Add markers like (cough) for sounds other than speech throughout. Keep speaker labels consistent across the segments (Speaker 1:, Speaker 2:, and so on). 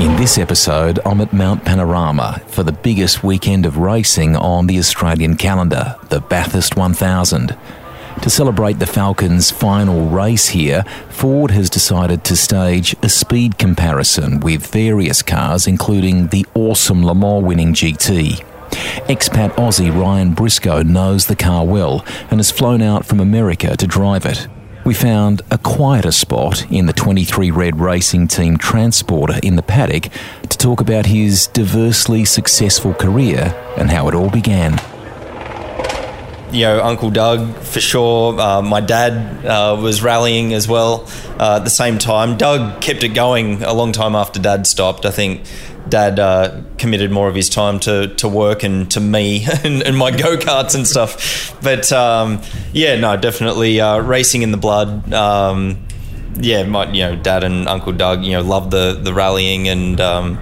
Speaker 1: In this episode, I'm at Mount Panorama for the biggest weekend of racing on the Australian calendar, the Bathurst 1000. To celebrate the Falcons' final race here, Ford has decided to stage a speed comparison with various cars, including the awesome Le Mans winning GT. Expat Aussie Ryan Briscoe knows the car well and has flown out from America to drive it. We found a quieter spot in the 23 Red Racing Team Transporter in the paddock to talk about his diversely successful career and how it all began.
Speaker 2: you know, Uncle Doug for sure. Uh, my dad uh, was rallying as well uh, at the same time. Doug kept it going a long time after Dad stopped. I think Dad uh, committed more of his time to, to work and to me (laughs) and, and my go karts and stuff. But um, yeah, no, definitely uh, racing in the blood. Um, yeah, my you know Dad and Uncle Doug, you know, loved the the rallying and. Um,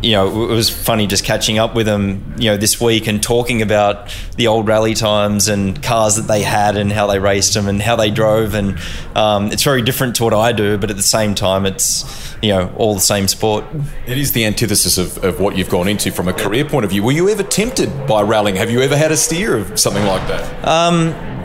Speaker 2: you know, it was funny just catching up with them, you know, this week and talking about the old rally times and cars that they had and how they raced them and how they drove. And um, it's very different to what I do, but at the same time, it's, you know, all the same sport.
Speaker 3: It is the antithesis of, of what you've gone into from a career point of view. Were you ever tempted by rallying? Have you ever had a steer of something like that?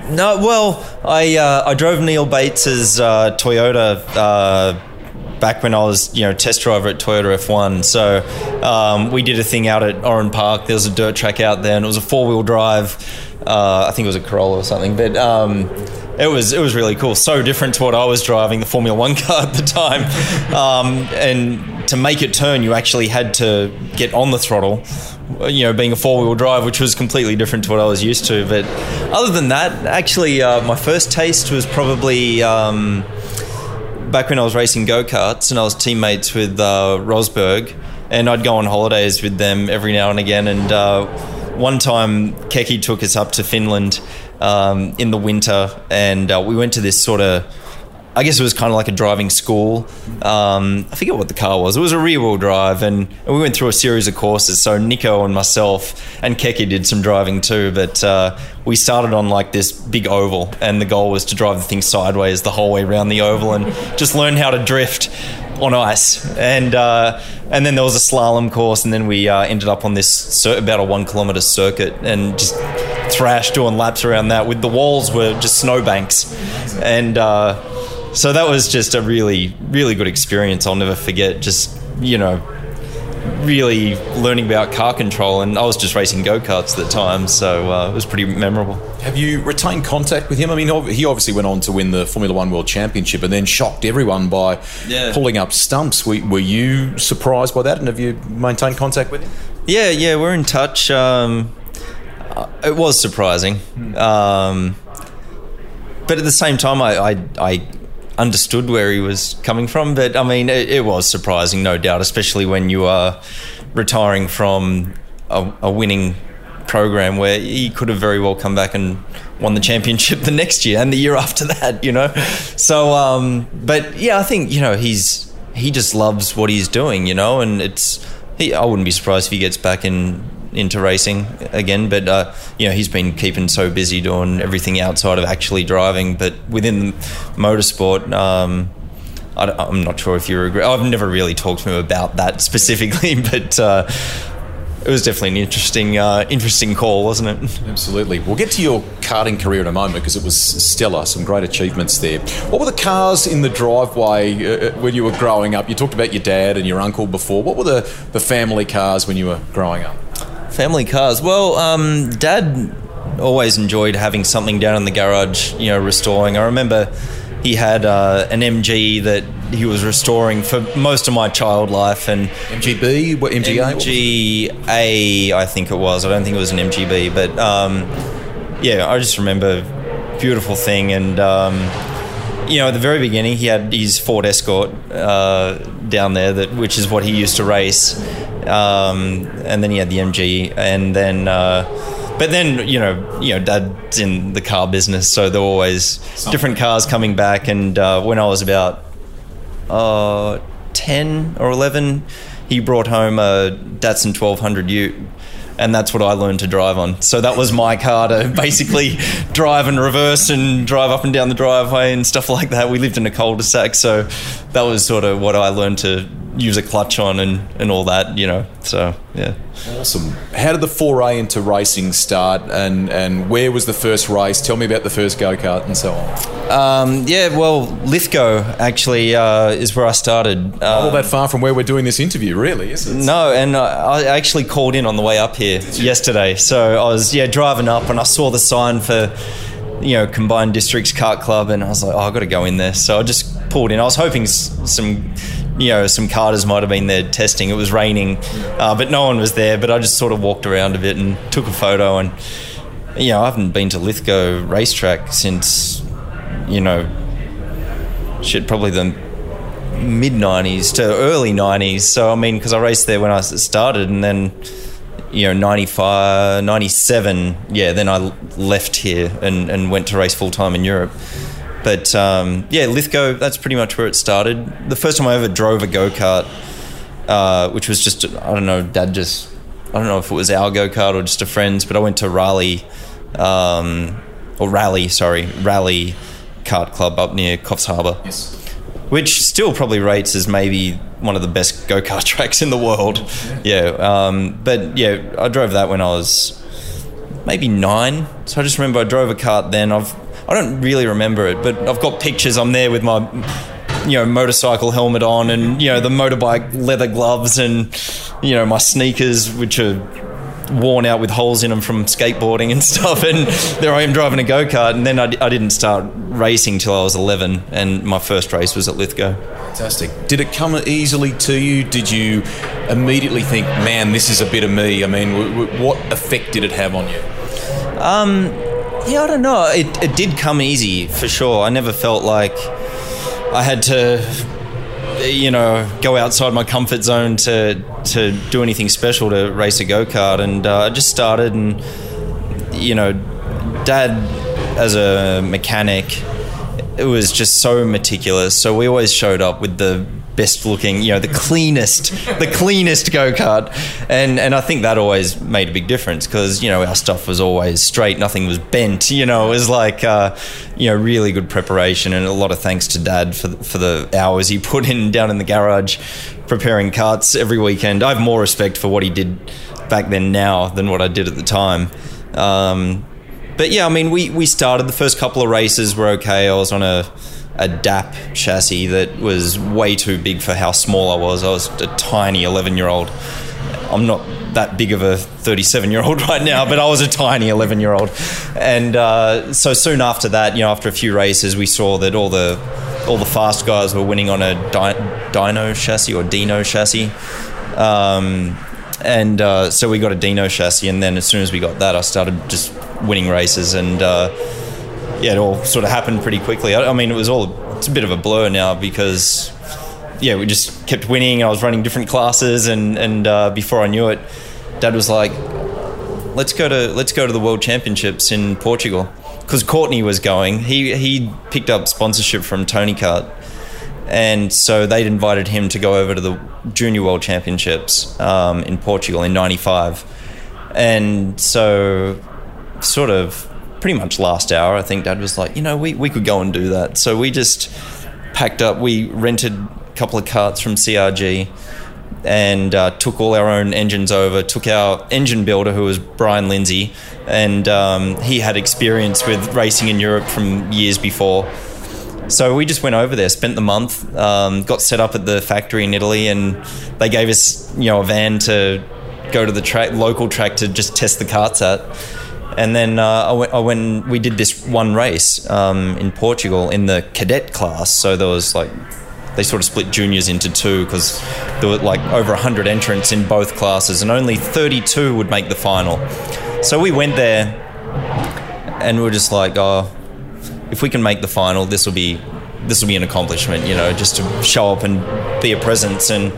Speaker 2: No, well, I uh, I drove Neal Bates's uh, Toyota uh, back when I was you know test driver at Toyota F1. So um, we did a thing out at Oran Park. There was a dirt track out there, and it was a four wheel drive. Uh, I think it was a Corolla or something, but. Um, it was it was really cool. So different to what I was driving, the Formula One (laughs) car at the time, um, and to make it turn, you actually had to get on the throttle. You know, being a four wheel drive, which was completely different to what I was used to. But other than that, actually, uh, my first taste was probably. Um, back when I was racing go karts and I was teammates with uh, Rosberg, and I'd go on holidays with them every now and again. And uh, one time, Keke took us up to Finland um, in the winter, and uh, we went to this sort of. I guess it was kind of like a driving school. Um, I forget what the car was. It was a rear wheel drive, and, and we went through a series of courses. So Nico and myself and Keke did some driving too. But uh, we started on like this big oval, and the goal was to drive the thing sideways the whole way around the oval and just learn how to drift on ice. And uh, and then there was a slalom course, and then we uh, ended up on this cir- about a one kilometer circuit and just thrashed doing laps around that. With the walls were just snowbanks, and. Uh, so that was just a really, really good experience. I'll never forget. Just you know, really learning about car control, and I was just racing go karts at the time, so uh, it was pretty memorable.
Speaker 3: Have you retained contact with him? I mean, he obviously went on to win the Formula One World Championship and then shocked everyone by
Speaker 2: Yeah.
Speaker 3: pulling up stumps. Were, were you surprised by that, and have you maintained contact with him?
Speaker 2: Yeah, yeah, we're in touch. Um, uh, it was surprising, um, but at the same time, I, I, I understood where he was coming from. But I mean, it, it was surprising, no doubt, especially when you are retiring from a, a winning program where he could have very well come back and won the championship the next year and the year after that. You know, so um, but yeah, I think you know he's he just loves what he's doing. You know, and it's he, I wouldn't be surprised if he gets back in into racing again. But uh, you know, he's been keeping so busy doing everything outside of actually driving. But within motorsport, um, I, am not sure if you agree. I've never really talked to him about that specifically, (laughs) but. Uh, it was definitely an interesting, uh, interesting call, wasn't it?
Speaker 3: Absolutely. We'll get to your karting career in a moment because it was stellar, some great achievements there. What were the cars in the driveway uh, when you were growing up? You talked about your dad and your uncle before. What were the, the family cars when you were growing up?
Speaker 2: Family cars. Well, um, Dad always enjoyed having something down in the garage, you know, restoring. I remember he had uh, an MG that he was restoring for most of my child life, and
Speaker 3: MGB? What, MGA?
Speaker 2: MGA, I think it was. I don't think it was an MGB, but um, yeah, I just remember beautiful thing, and um, you know, at the very beginning, he had his Ford Escort uh, down there, that which is what he used to race, um, and then he had the MG, and then. Uh, but then you know, you know, Dad's in the car business, so there were always different cars coming back. And uh, when I was about uh, ten or eleven, he brought home a Datsun 1200 Ute and that's what I learned to drive on. So that was my car to (laughs) basically drive and reverse and drive up and down the driveway and stuff like that. We lived in a cul-de-sac, so that was sort of what I learned to use a clutch on and, and all that, you know. So yeah.
Speaker 3: Awesome. How did the foray into racing start, and and where was the first race? Tell me about the first go kart and so on.
Speaker 2: Um, yeah, well, Lithgow actually uh, is where I started.
Speaker 3: Uh, all that far from where we're doing this interview, really, is it?
Speaker 2: No, and I actually called in on the way up here yesterday. So I was yeah driving up, and I saw the sign for you know combined districts kart club and i was like oh i've got to go in there so i just pulled in i was hoping some you know, some karters might have been there testing. It was raining, uh, but no one was there. But I just sort of walked around a bit and took a photo. And you know, I haven't been to Lithgow racetrack since you know, shit, probably the mid '90s to early '90s. So I mean, because I raced there when I started, and then you know 95 97 yeah then i left here and, and went to race full time in europe but um, yeah, Lithgow, that's pretty much where it started. The first time I ever drove a go kart, uh, which was just, I don't know, dad just, I don't know if it was our go kart or just a friend's, but I went to Raleigh, um, or Rally, sorry, Rally Kart Club up near Coffs Harbour.
Speaker 3: Yes.
Speaker 2: Which still probably rates as maybe one of the best go kart (laughs) tracks in the world. Yeah. yeah um, but yeah, I drove that when I was maybe nine. So I just remember I drove a kart then. I've I don't really remember it, but I've got pictures. I'm there with my you know motorcycle helmet on and you know the motorbike leather gloves and you know my sneakers which are worn out with holes in them from skateboarding and (laughs) stuff. And there I am driving a go-kart and then I, I didn't start racing till I was 11 and my first race was at Lithgow.
Speaker 3: Fantastic. Did it come easily to you? Did you immediately think man this is a bit of me. I mean w- w- what effect did it have on you?
Speaker 2: Um yeah, I don't know. It, it did come easy for sure. I never felt like I had to, you know, go outside my comfort zone to to do anything special to race a go kart. And uh, I just started, and you know, Dad as a mechanic, it was just so meticulous. So we always showed up with the best looking, you know, the cleanest, the cleanest go kart, and and I think that always made a big difference because you know our stuff was always straight, nothing was bent. You know, it was like uh, you know really good preparation, and a lot of thanks to Dad for for the hours he put in down in the garage preparing carts every weekend. I have more respect for what he did back then now than what I did at the time. Um, but yeah, I mean, we we started the first couple of races were okay. I was on a a DAP chassis that was way too big for how small I was. I was a tiny 11 year old. I'm not that big of a 37 year old (laughs) right now, but I was a tiny 11 year old. And uh, so soon after that, you know, after a few races, we saw that all the all the fast guys were winning on a dyno chassis or Dino chassis. Um, and uh, so we got a Dino chassis, and then as soon as we got that, I started just winning races and. Uh, yeah, it all sort of happened pretty quickly. I, I mean, it was all it's a bit of a blur now because yeah, we just kept winning. I was running different classes, and and uh, before I knew it, Dad was like, "Let's go to let's go to the World Championships in Portugal." Because Courtney was going, he he picked up sponsorship from Tony Kart, and so they'd invited him to go over to the Junior World Championships um, in Portugal in '95, and so sort of pretty much last hour, I think Dad was like, you know, we, we could go and do that. So we just packed up, we rented a couple of carts from CRG and uh, took all our own engines over. Took our engine builder, who was Brian Lindsay, and um, he had experience with racing in Europe from years before. So we just went over there, spent the month, um, got set up at the factory in Italy, and they gave us, you know, a van to go to the track, local track to just test the carts at. And then uh, I, went, I went. We did this one race um, in Portugal in the cadet class. So there was like they sort of split juniors into two because there were like over 100 entrants in both classes and only 32 would make the final. So we went there and we are just like, oh, if we can make the final, this will be this will be an accomplishment, you know, just to show up and be a presence. And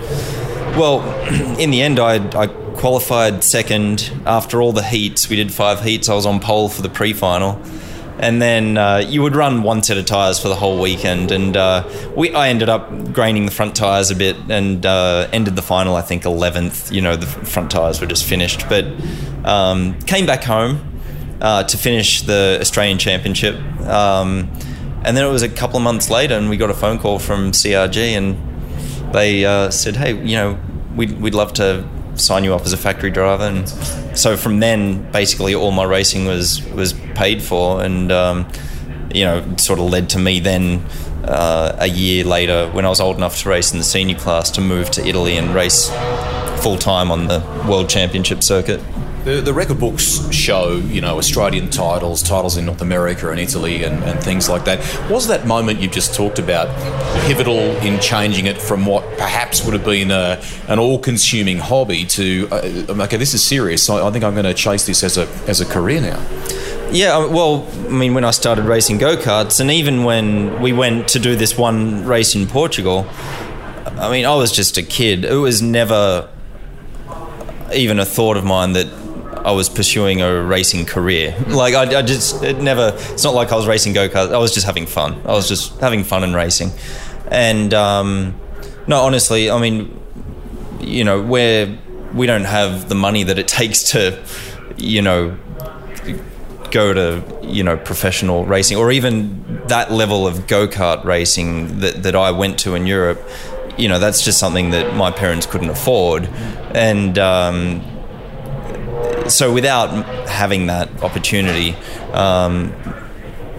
Speaker 2: well, (clears throat) in the end, I, I qualified second after all the heats. We did five heats. I was on pole for the pre-final and then uh, you would run one set of tires for the whole weekend. And uh, we, I ended up graining the front tires a bit and uh, ended the final, I think, 11th. You know, the front tires were just finished, but um, came back home uh, to finish the Australian Championship. Um, and then it was a couple of months later, and we got a phone call from CRG, and they uh, said, "Hey, you know, we'd, we'd love to sign you up as a factory driver. And so from then, basically, all my racing was was paid for, and um, you know, sort of led to me then. Uh, a year later, when I was old enough to race in the senior class, to move to Italy and race full time on the World Championship circuit.
Speaker 3: The, the, record books show, you know, Australian titles, titles in North America and Italy and, and things like that. Was that moment you just talked about pivotal in changing it from what perhaps would have been a, an all-consuming hobby to, uh, okay, this is serious. I, I think I'm going to chase this as a as a career now.
Speaker 2: Yeah, well, I mean, when I started racing go karts, and even when we went to do this one race in Portugal, I mean, I was just a kid. It was never even a thought of mine that I was pursuing a racing career. Like I, I just it never. It's not like I was racing go karts. I was just having fun. I was just having fun and racing. And um, no, honestly, I mean, you know, where we don't have the money that it (laughs) takes to, you know, go to you know professional racing or even that level of go kart racing that that I went to in Europe. You know, that's just something that my parents couldn't afford, and. Um, so without having that opportunity, um,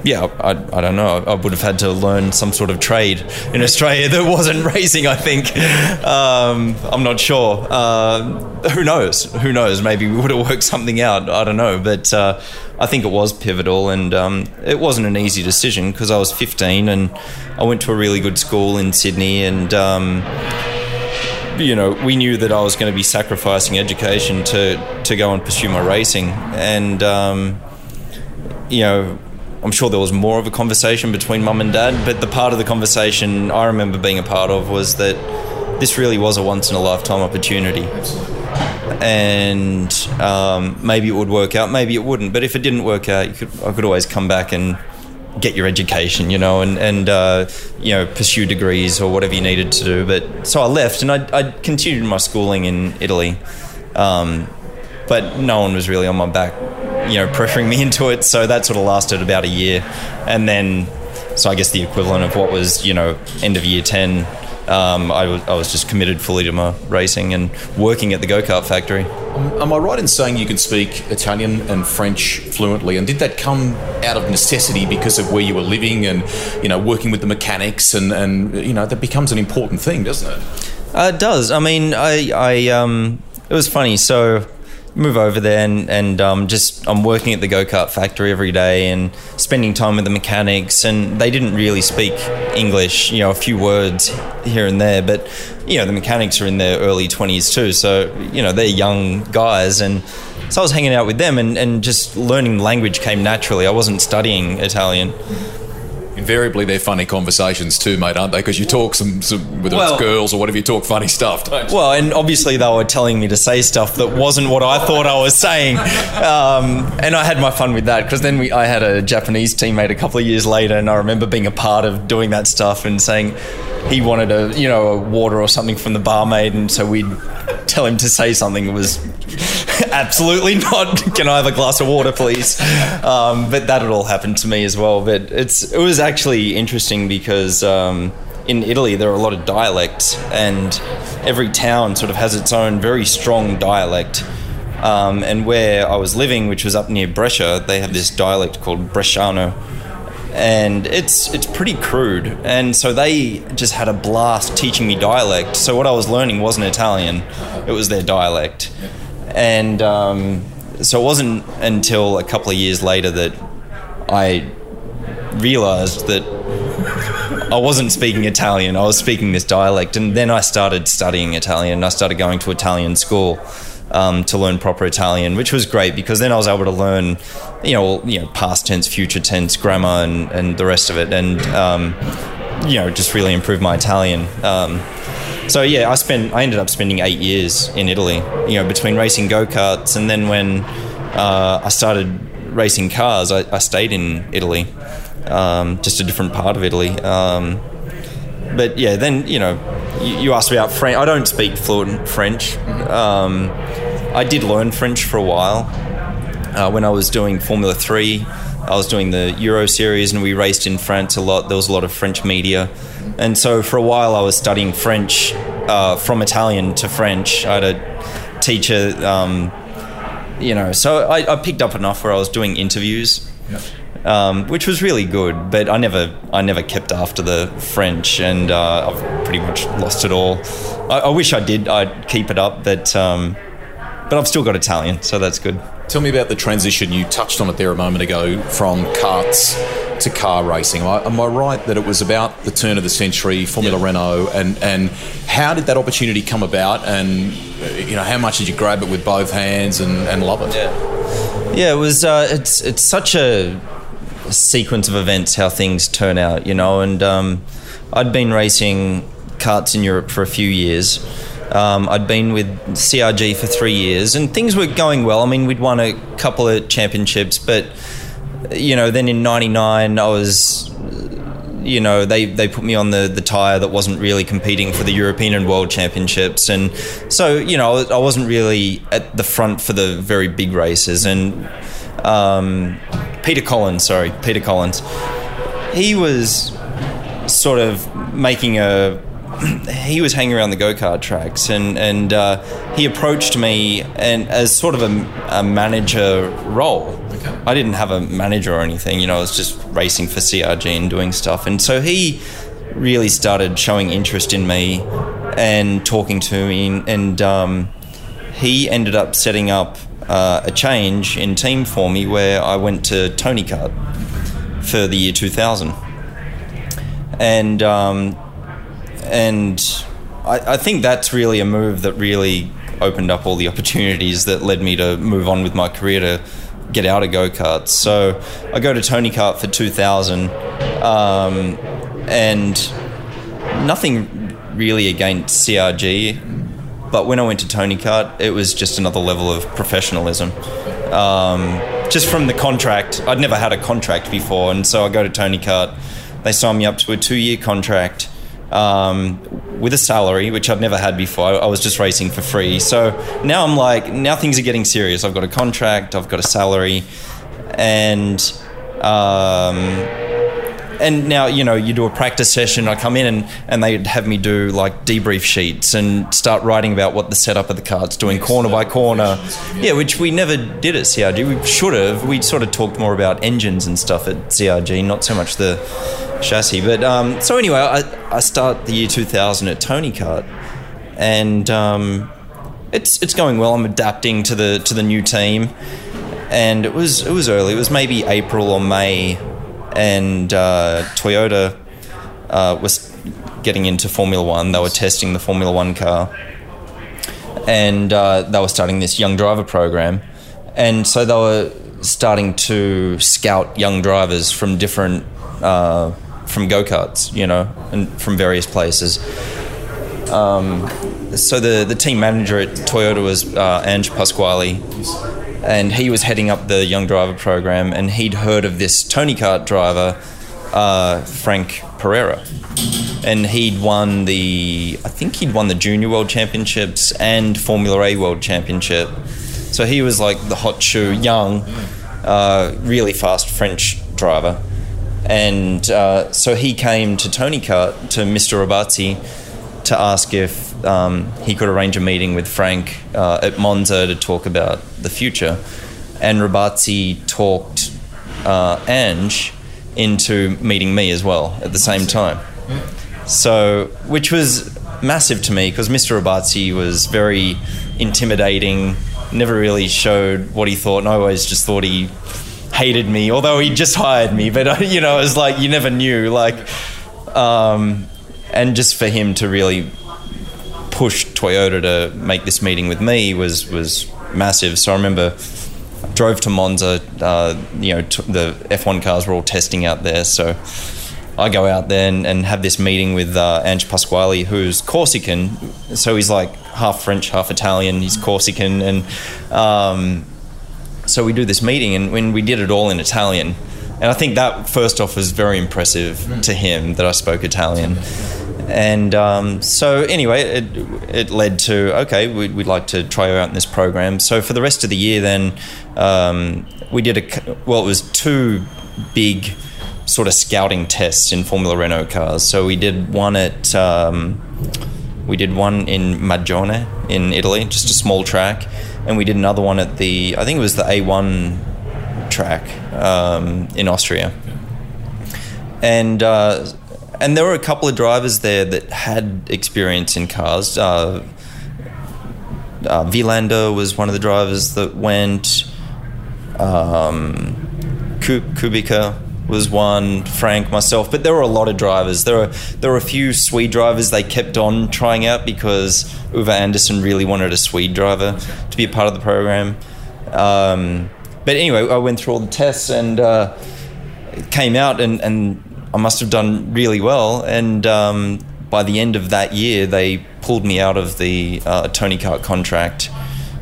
Speaker 2: yeah, I, I don't know. I would have had to learn some sort of trade in Australia that wasn't (laughs) racing. I think um, I'm not sure. Uh, who knows? Who knows? Maybe we would have worked something out. I don't know. But uh, I think it was pivotal, and um, it wasn't an easy decision because I was 15 and I went to a really good school in Sydney, and um, you know, we knew that I was going to be sacrificing education to to go and pursue my racing, and um, you know, I'm sure there was more of a conversation between mum and dad, but the part of the conversation I remember being a part of was that this really was a once in a lifetime opportunity. And um, maybe it would work out, maybe it wouldn't. But if it didn't work out, could, I could always come back and get your education, you know, and and uh, you know pursue degrees or whatever you needed to do. But so I left and I, I continued my schooling in Italy, um, but no one was really on my back, you know, pressuring me (laughs) into it. So that sort of lasted about a year, and then so I guess the equivalent of what was you know end of year ten. Um, I, w- I was just committed fully to my racing and working at the go kart factory.
Speaker 3: Am I right in saying you can speak Italian and French fluently? And did that come out of necessity because of where you were living and, you know, working with the mechanics and, and you know, that becomes an important thing, doesn't it?
Speaker 2: Uh, it does. I mean, I, I um, it was funny. So move over there and, and um, just I'm working at the go kart factory every day and spending time with the mechanics and they didn't really speak English you know a few words here and there but you know the mechanics are in their early 20s too. So you know they're young guys and so I was hanging out with them and, and just learning the language came naturally. I wasn't studying Italian
Speaker 3: invariably they're funny conversations too, mate, aren't they? Because you talk some, some whether well, it's girls or whatever, you talk funny stuff, don't you?
Speaker 2: Well, and obviously they were telling me to say stuff that wasn't what I thought I was saying, (laughs) um, and I had my fun with that because then we, I had a Japanese teammate a couple of years later, and I remember being a part of doing that stuff and saying he wanted a you know a water or something from the barmaid, and so we'd tell him to say something. Was absolutely not. Can I have a glass of water, please? Um, but that had all happened to me as well. But it's it was actually interesting because. Um, in Italy, there are a lot of dialects, and every town sort of has its own very strong dialect. Um, and where I was living, which was up near Brescia, they have this dialect called Bresciano, and it's it's pretty crude. And so they just had a blast teaching me dialect. So what I was learning wasn't Italian; it was their dialect. And um, so it wasn't until a couple of years later that I realized that I wasn't speaking Italian. I was speaking this dialect, and then I started studying Italian. And I started going to Italian school um, to learn proper Italian, which was great because then I was able to learn, you know, you know, past tense, future tense, grammar, and, and the rest of it. And um, you know, just really improve my Italian. Um, so yeah, I spent. I ended up spending eight years in Italy. You know, between racing go karts and then when uh, I started racing cars, I, I stayed in Italy, um, just a different part of Italy. But yeah, then you know, you, you asked about French. I don't speak fluent French. Um, I did learn French for a while uh, when I was doing Formula Three. I was doing the Euro Series, and we raced in France a lot. There was a lot of French media, and so for a while I was studying French uh, from Italian to French. I had a teacher, um, you know, so I, I, picked up enough where I was doing interviews. Yep. Um, which was really good, but I never, I never kept after the French, and uh, I've pretty much lost it all. I, I, wish I did. I'd keep it up, but um, but I've still got Italian, so that's good.
Speaker 3: Tell me about the transition. You touched on it there a moment ago from karts to car racing. Am I right that it was about the turn of the century, Formula Renault, and and how did that opportunity come about? And you know, how much did you grab it with both hands and, and love it?
Speaker 2: Yeah, yeah. It was. Uh, it's it's such a sequence of events how things turn out, you know. And um, I'd been racing karts in Europe for a few years um, I'd been with CRG for three years, and things were going well. I mean, we'd won a couple of championships, but you know, then in '99, I was, you know, they they put me on the the tire that wasn't really competing for the European and World Championships, and so you know, I wasn't really at the front for the very big races. And um, Peter Collins, sorry, Peter Collins, he was sort of making a (clears throat) he was hanging around the go kart tracks, and and uh, he approached me and as sort of a, a manager role. Okay. I didn't have a manager or anything, you know. I was just racing for CRG and doing stuff, and so he really started showing interest in me and talking to me, and um, he ended up setting up uh, a change in team for me where I went to Tony Kart for the year 2000. And um, and I, I think that's really a move that really opened up all the opportunities that led me to move on with my career to get out of go karts. So I go to Tony Kart for 2000, um, and nothing really against CRG, but when I went to Tony Kart, it was just another level of professionalism. Um, just from the contract, I'd never had a contract before, and so I go to Tony Kart. They sign me up to a two-year contract um, with a salary, which I've never had before. I, I was just racing for free. So now I'm like, now things are getting serious. I've got a contract, I've got a salary, and um, and now you know you do a practice session. I come in and and they'd have me do like debrief sheets and start writing about what the setup of the car's doing corner by corner. Yeah, which we never did at CRG. We should have. We sort of talked more about engines and stuff at CRG, not so much the chassis. But um, so anyway, I, I start the year 2000 at Tony Kart, and um, it's it's going well. I'm adapting to the to the new team, and it was it was early. It was maybe April or May, and uh, Toyota uh, was getting into Formula One. They were testing the Formula One car, and uh, they were starting this young driver program, and so they were starting to scout young drivers from different uh, from go karts, you know, and from various places. Um, so the the team manager at Toyota was uh, Ange Pasquali, and he was heading up the young driver program, and he'd heard of this Tony Kart driver, uh, Franck Perera, and he'd won the I think he'd won the Junior World Championships and Formula A World Championship. So he was like the hot shoe, young, uh, really fast French driver and uh, so he came to Tony Kart, to Mr. Robazzi, to ask if um, he could arrange a meeting with Franck uh, at Monza to talk about the future. And Robazzi talked uh, Ange into meeting me as well at the same time. So, which was massive to me because Mr. Robazzi was very intimidating, never really showed what he thought, and I always just thought he hated me, although he just hired me. But (laughs) you know, it was like you never knew. Like, um, and just for him to really push Toyota to make this meeting with me was was massive. So I remember I drove to Monza. Uh, you know, t- the F1 cars were all testing out there, so I go out there and, and have this meeting with uh, Ange Pasquali, who's Corsican, so he's like half French, half Italian. He's Corsican, and um, so we do this meeting, and when we did it all in Italian, and I think that first off was very impressive to him that I spoke Italian. And um, so, anyway, it, it led to okay, we'd, we'd, like to try out in this program. So, for the rest of the year, then um, we did a well, it was two big sort of scouting tests in Formula Renault cars. So, we did one at um, we did one in Magione in Italy, just a small track, and we did another one at the I think it was the A1 track um, in Austria. And uh, and there were a couple of drivers there that had experience in cars. Uh, uh, Vilander was one of the drivers that went. Um, Kubica was one. Franck, myself, but there were a lot of drivers. There were there were a few Swede drivers they kept on trying out because Ove Andersson really wanted a Swede driver to be a part of the program. Um, but anyway, I went through all the tests and uh, came out and, and I must have done really well. And um, by the end of that year, they pulled me out of the uh, Tony Kart contract,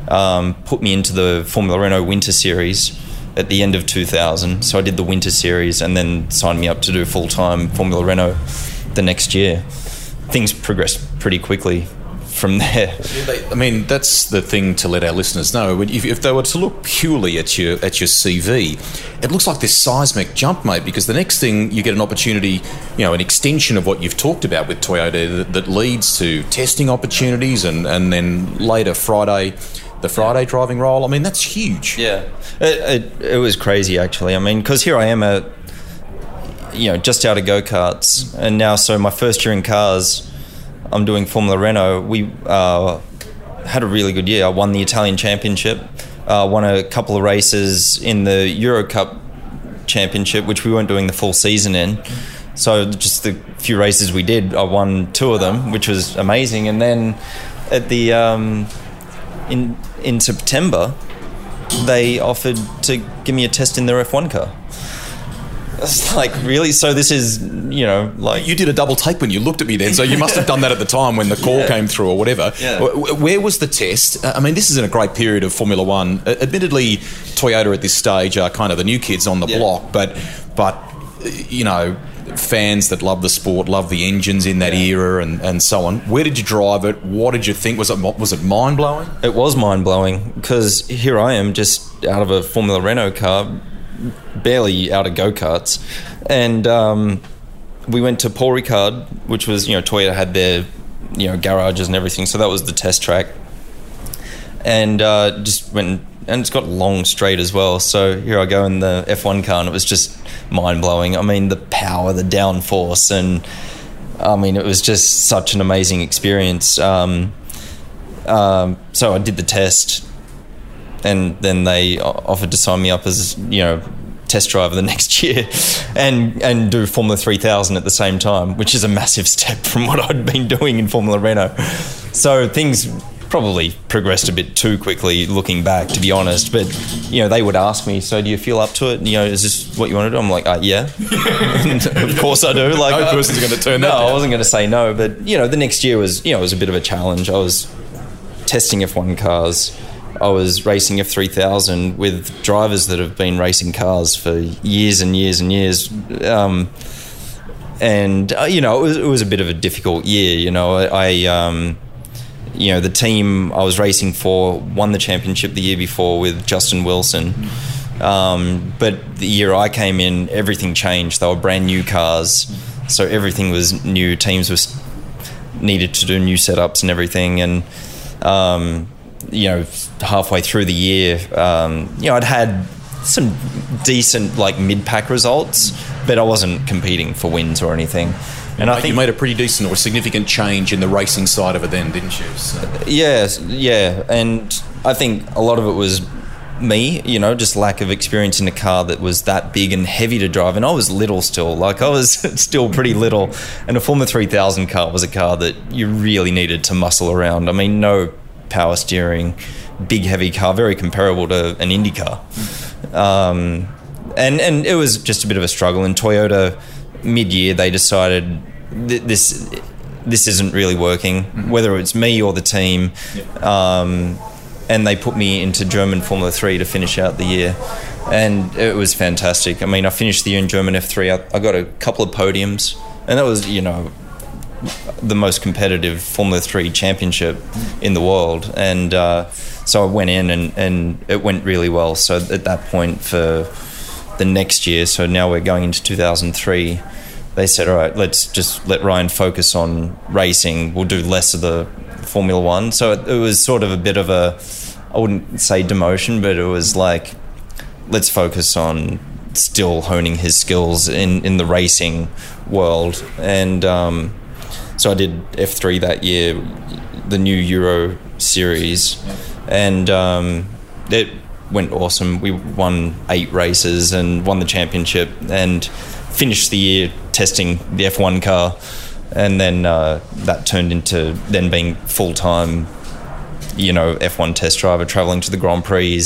Speaker 2: um, put me into the Formula Renault Winter Series at the end of 2000. So I did the Winter Series and then signed me up to do full time Formula Renault the next year. Things progressed pretty quickly from there.
Speaker 3: I mean, that's the thing to let our listeners know. If, they were to look purely at your at your CV, it looks like this seismic jump, mate. Because the next thing you get an opportunity, you know, an extension of what you've talked about with Toyota that, that leads to testing opportunities, and and then later Friday. The Friday driving role, I mean, that's huge.
Speaker 2: Yeah, it, it, it was crazy actually. I mean, because here I am at, you know, just out of go karts, and now so my first year in cars, I'm doing Formula Renault, we uh, had a really good year. I won the Italian Championship, uh, won a couple of races in the Euro Cup Championship, which we weren't doing the full season in. So just the few races we did, I won two of them, which was amazing. And then at the um, in in September, they offered to give me a test in their F1 car. It's like really. So this is you know like
Speaker 3: you did a double take when you looked at me then. So you must have done that at the time when the call yeah. came through or whatever.
Speaker 2: Yeah.
Speaker 3: Where was the test? Uh, I mean, this is in a great period of Formula One. Admittedly, Toyota at this stage are kind of the new kids on the yeah. block, but but you know fans that love the sport, love the engines in that yeah. era, and, and so on. Where did you drive it? What did you think? Was it was it mind blowing?
Speaker 2: It was mind blowing because here I am, just out of a Formula Renault car, barely out of go karts, and um, we went to Paul Ricard, which was you know Toyota had their you know garages and everything, so that was the test track, and uh, just went and it's got long straight as well. So here I go in the F1 car, and it was just mind blowing. I mean, the power, the downforce, and I mean, it was just such an amazing experience. Um, um, so I did the test, and then they offered to sign me up as you know test driver the (laughs) next year and and do Formula 3000 at the same time, which is a massive step from what I'd been doing in Formula Renault. So things probably progressed a bit too quickly looking back to be honest but you know they would ask me so do you feel up to it? You know is this what you want to do? I'm like uh, yeah. (laughs) Of course i do like
Speaker 3: no person's going to turn
Speaker 2: no i wasn't going to say no but you know the next year was you know it was a bit of a challenge. I was testing f1 cars I was racing F3000 with drivers that have been racing cars for years and years and years. Um, and, uh, you know, it was, it was, a bit of a difficult year. You know, I, um, you know, the team I was racing for won the championship the year before with Justin Wilson. Um, but the year I came in, everything changed. They were brand new cars. So everything was new. Teams was needed to do new setups and everything. And, um, you know, halfway through the year, um, you know, I'd had some decent like mid pack results, but I wasn't competing for wins or anything.
Speaker 3: And I think you made a pretty decent or significant change in the racing side of it then, didn't you?
Speaker 2: So. Yes, yeah, and I think a lot of it was me, you know, just lack of experience in a car that was that big and heavy to drive. And I was little still, like I was (laughs) still pretty little. And a Formula 3000 car was a car that you really needed to muscle around. I mean, no power steering, big heavy car, very comparable to an Indy car. Um, and and it was just a bit of a struggle. And Toyota mid-year they decided th- this this isn't really working, whether it's me or the team. Um, and they put me into German Formula Three to finish out the year, and it was fantastic. I mean, I finished the year in German F three. I, I got a couple of podiums, and that was you know the most competitive Formula Three championship in the world, and uh, so I went in and, and it went really well. So at that point for the next year, so now we're going into 2003. They said, all right, let's just let Ryan focus on racing. We'll do less of the Formula One. So it, it was sort of a bit of a, I wouldn't say demotion, but it was like, let's focus on still honing his skills in, in the racing world. And um, so I did F3 that year, the new Euro series, and um, it went awesome. We won eight races and won the championship and finished the year testing the F1 car. And then uh, that turned into then being full time, you know, F1 test driver, traveling to the Grand Prix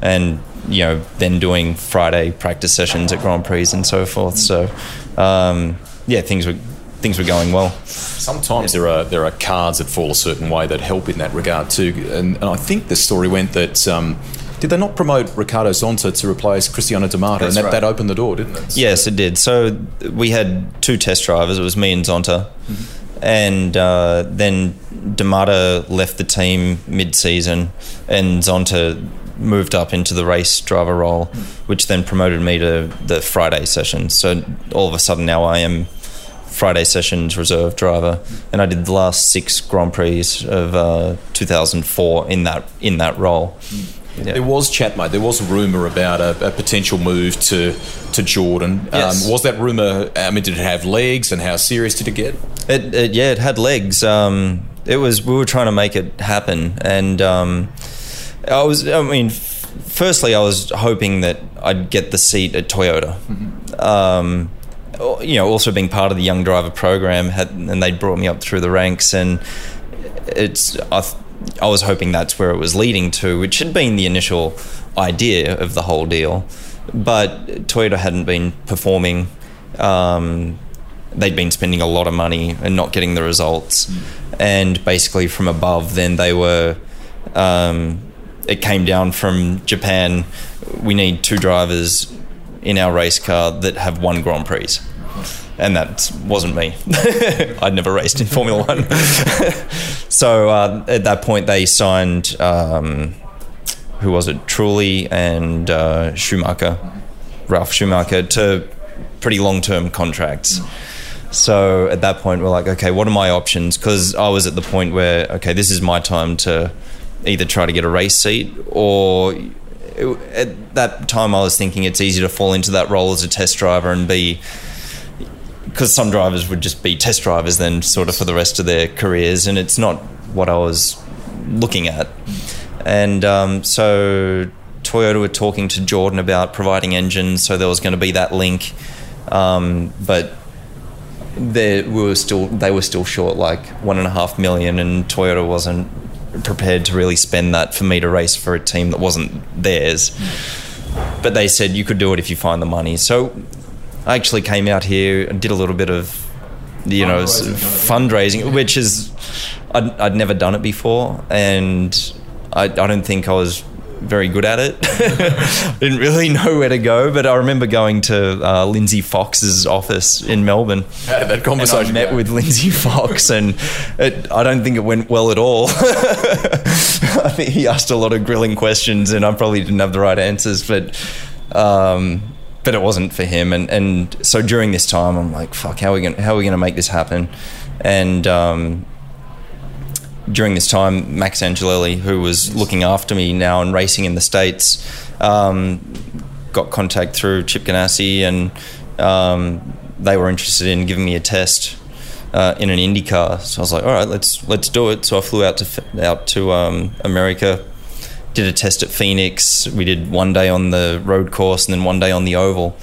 Speaker 2: and, you know, then doing Friday practice sessions at Grand Prix and so forth. So, um, yeah, things were things were going well.
Speaker 3: Sometimes there are there are cards that fall a certain way that help in that regard too. And, and I think the story went that um, did they not promote Ricardo Zonta to replace Cristiano da Matta, and that, right. that opened the door, didn't it?
Speaker 2: So yes, it did. So we had two test drivers. It was me and Zonta, mm-hmm. and uh, then D'Amato left the team mid-season, and Zonta moved up into the race driver role, mm. which then promoted me to the Friday session. So all of a sudden now I am Friday sessions reserve driver, and I did the last six Grand Prix of uh, 2004 in that in that role.
Speaker 3: Yeah. There was chat, mate. There was a rumor about a, a potential move to to Jordan. Um, yes. Um, was that rumor? I mean, did it have legs, and how serious did it get?
Speaker 2: It, it yeah, it had legs. Um, it was we were trying to make it happen, and um, I was. I mean, firstly, I was hoping that I'd get the seat at Toyota. Mm-hmm. You know, also being part of the young driver program, had, and they brought me up through the ranks, and it's I, I was hoping that's where it was leading to, which had been the initial idea of the whole deal, but Toyota hadn't been performing. Um, they'd been spending a lot of money and not getting the results, and basically from above, then they were. Um, it came down from Japan. We need two drivers in our race car that have won Grand Prix. And that wasn't me. (laughs) I'd never raced in Formula One. (laughs) so uh, at that point, they signed, um, who was it, Trulli and uh, Schumacher, Ralph Schumacher, to pretty long term contracts. So at that point, we're like, okay, what are my options? Because I was at the point where, okay, this is my time to either try to get a race seat or at that time I was thinking it's easy to fall into that role as a test driver and be because some drivers would just be test drivers then sort of for the rest of their careers and it's not what I was looking at. And um, so Toyota were talking to Jordan about providing engines so there was going to be that link um, but they were still they were still short like one and a half million and Toyota wasn't prepared to really spend that for me to race for a team that wasn't theirs. But they said you could do it if you find the money. So I actually came out here and did a little bit of, you know, fundraising, which is I'd, I'd never done it before, and I, I don't think I was very good at it. (laughs) Didn't really know where to go, but I remember going to uh, Lindsay Fox's office in Melbourne.
Speaker 3: How did that conversation
Speaker 2: met with Lindsay (laughs) Fox, and it, I don't think it went well at all. (laughs) I think he asked a lot of grilling questions, and I probably didn't have the right answers, but. Um, but it wasn't for him, and, and so during this time, I'm like, "Fuck, how are we gonna how are we gonna make this happen?" And um, during this time, Max Angelelli, who was looking after me now and racing in the States, um, got contact through Chip Ganassi and um, they were interested in giving me a test uh, in an Indy car. So I was like, all right, let's let's do it. So I flew out to out to um, America, did a test at Phoenix. We did one day on the road course and then one day on the oval.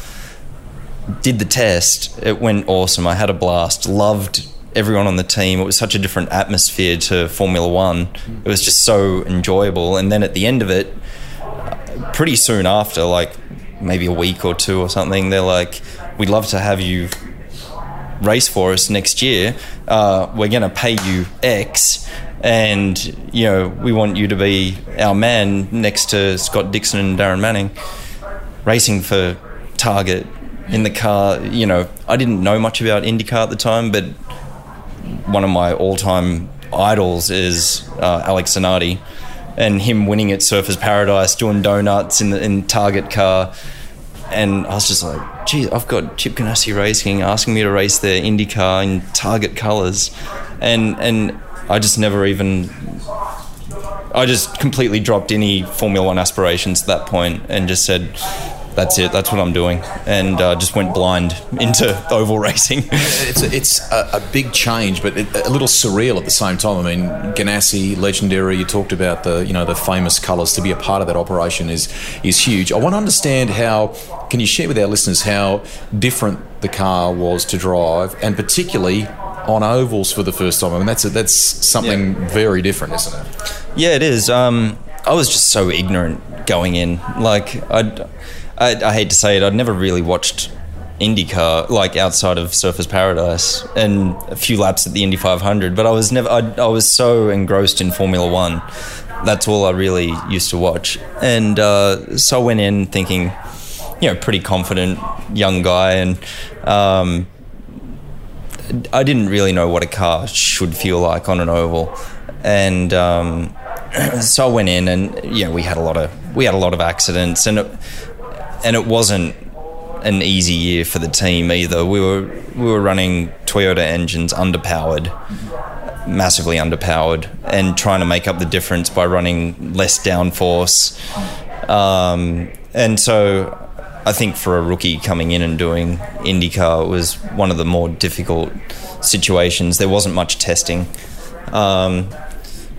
Speaker 2: Did the test. It went awesome. I had a blast. Loved everyone on the team. It was such a different atmosphere to Formula One. It was just so enjoyable. And then at the end of it, pretty soon after, like maybe a week or two or something, they're like, "We'd love to have you race for us next year. Uh, we're going to pay you X, and you know we want you to be our man next to Scott Dixon and Darren Manning, racing for Target in the car. You know, I didn't know much about IndyCar at the time, but one of my all-time idols is uh, Alex Zanardi, and him winning at Surfers Paradise, doing donuts in the in Target car and I was just like, geez, I've got Chip Ganassi Racing asking me to race their IndyCar in Target colours, and and I just never even. I just completely dropped any Formula One aspirations at that point and just said, that's it. That's what I'm doing, and uh, just went blind into (laughs) oval racing. (laughs)
Speaker 3: it's a, it's a, a big change, but it, a little surreal at the same time. I mean, Ganassi, legendary. You talked about the you know the famous colours. To be a part of that operation is is huge. I want to understand how. Can you share with our listeners how different the car was to drive, and particularly on ovals for the first time? I mean, that's a, that's something yeah. very different, isn't it?
Speaker 2: Yeah, it is. Um, I was just so ignorant going in. Like I'd I, I hate to say it, I'd never really watched IndyCar like outside of Surfers Paradise and a few laps at the Indy 500, but I was never I, I was so engrossed in Formula One. That's all I really used to watch, and uh, so I went in thinking, you know, pretty confident young guy, and um, I didn't really know what a car should feel like on an oval, and um, (clears throat) so I went in, and yeah, we had a lot of we had a lot of accidents, and. It, and it wasn't an easy year for the team either. We were we were running Toyota engines underpowered, massively underpowered, and trying to make up the difference by running less downforce. Um, and so, I think for a rookie coming in and doing IndyCar, it was one of the more difficult situations. There wasn't much testing. Um,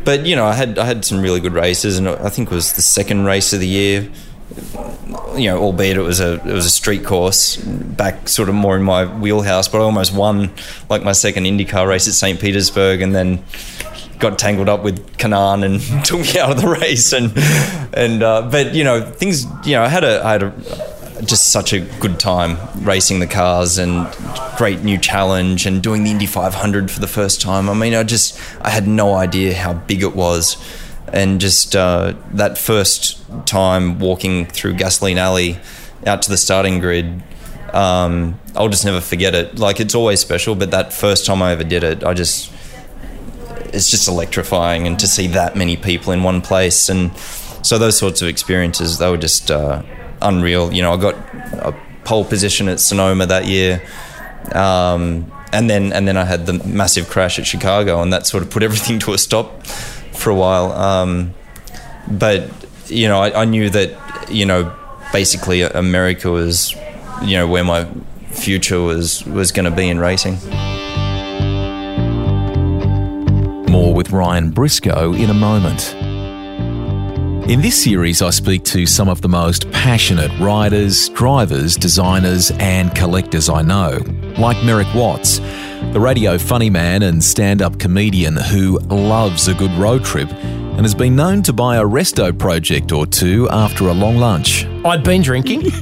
Speaker 2: but you know, I had I had some really good races, and I think it was the second race of the year you know, albeit it was a it was a street course back sort of more in my wheelhouse, but I almost won like my second IndyCar race at St. Petersburg, and then got tangled up with Kanaan and (laughs) took me out of the race. And and uh, but you know things, you know, I had a I had a just such a good time racing the cars and great new challenge and doing the Indy 500 for the first time. I mean, I just I had no idea how big it was and just uh, that first time walking through Gasoline Alley out to the starting grid, um, I'll just never forget it. Like it's always special, but that first time I ever did it, I just it's just electrifying, and to see that many people in one place, and so those sorts of experiences, they were just uh, unreal. You know, I got a pole position at Sonoma that year. Um, and then and then I had the massive crash at Chicago, and that sort of put everything (laughs) to a stop for a while. Um, but you know, I, I, knew that you know, basically America was you know where my future was was going to be in racing.
Speaker 1: More with Ryan Briscoe in a moment. In this series, I speak to some of the most passionate riders, drivers, designers, and collectors I know, like Merrick Watts the radio funny man and stand up comedian who loves a good road trip and has been known to buy a resto project or two after a long lunch.
Speaker 4: I'd been drinking. (laughs)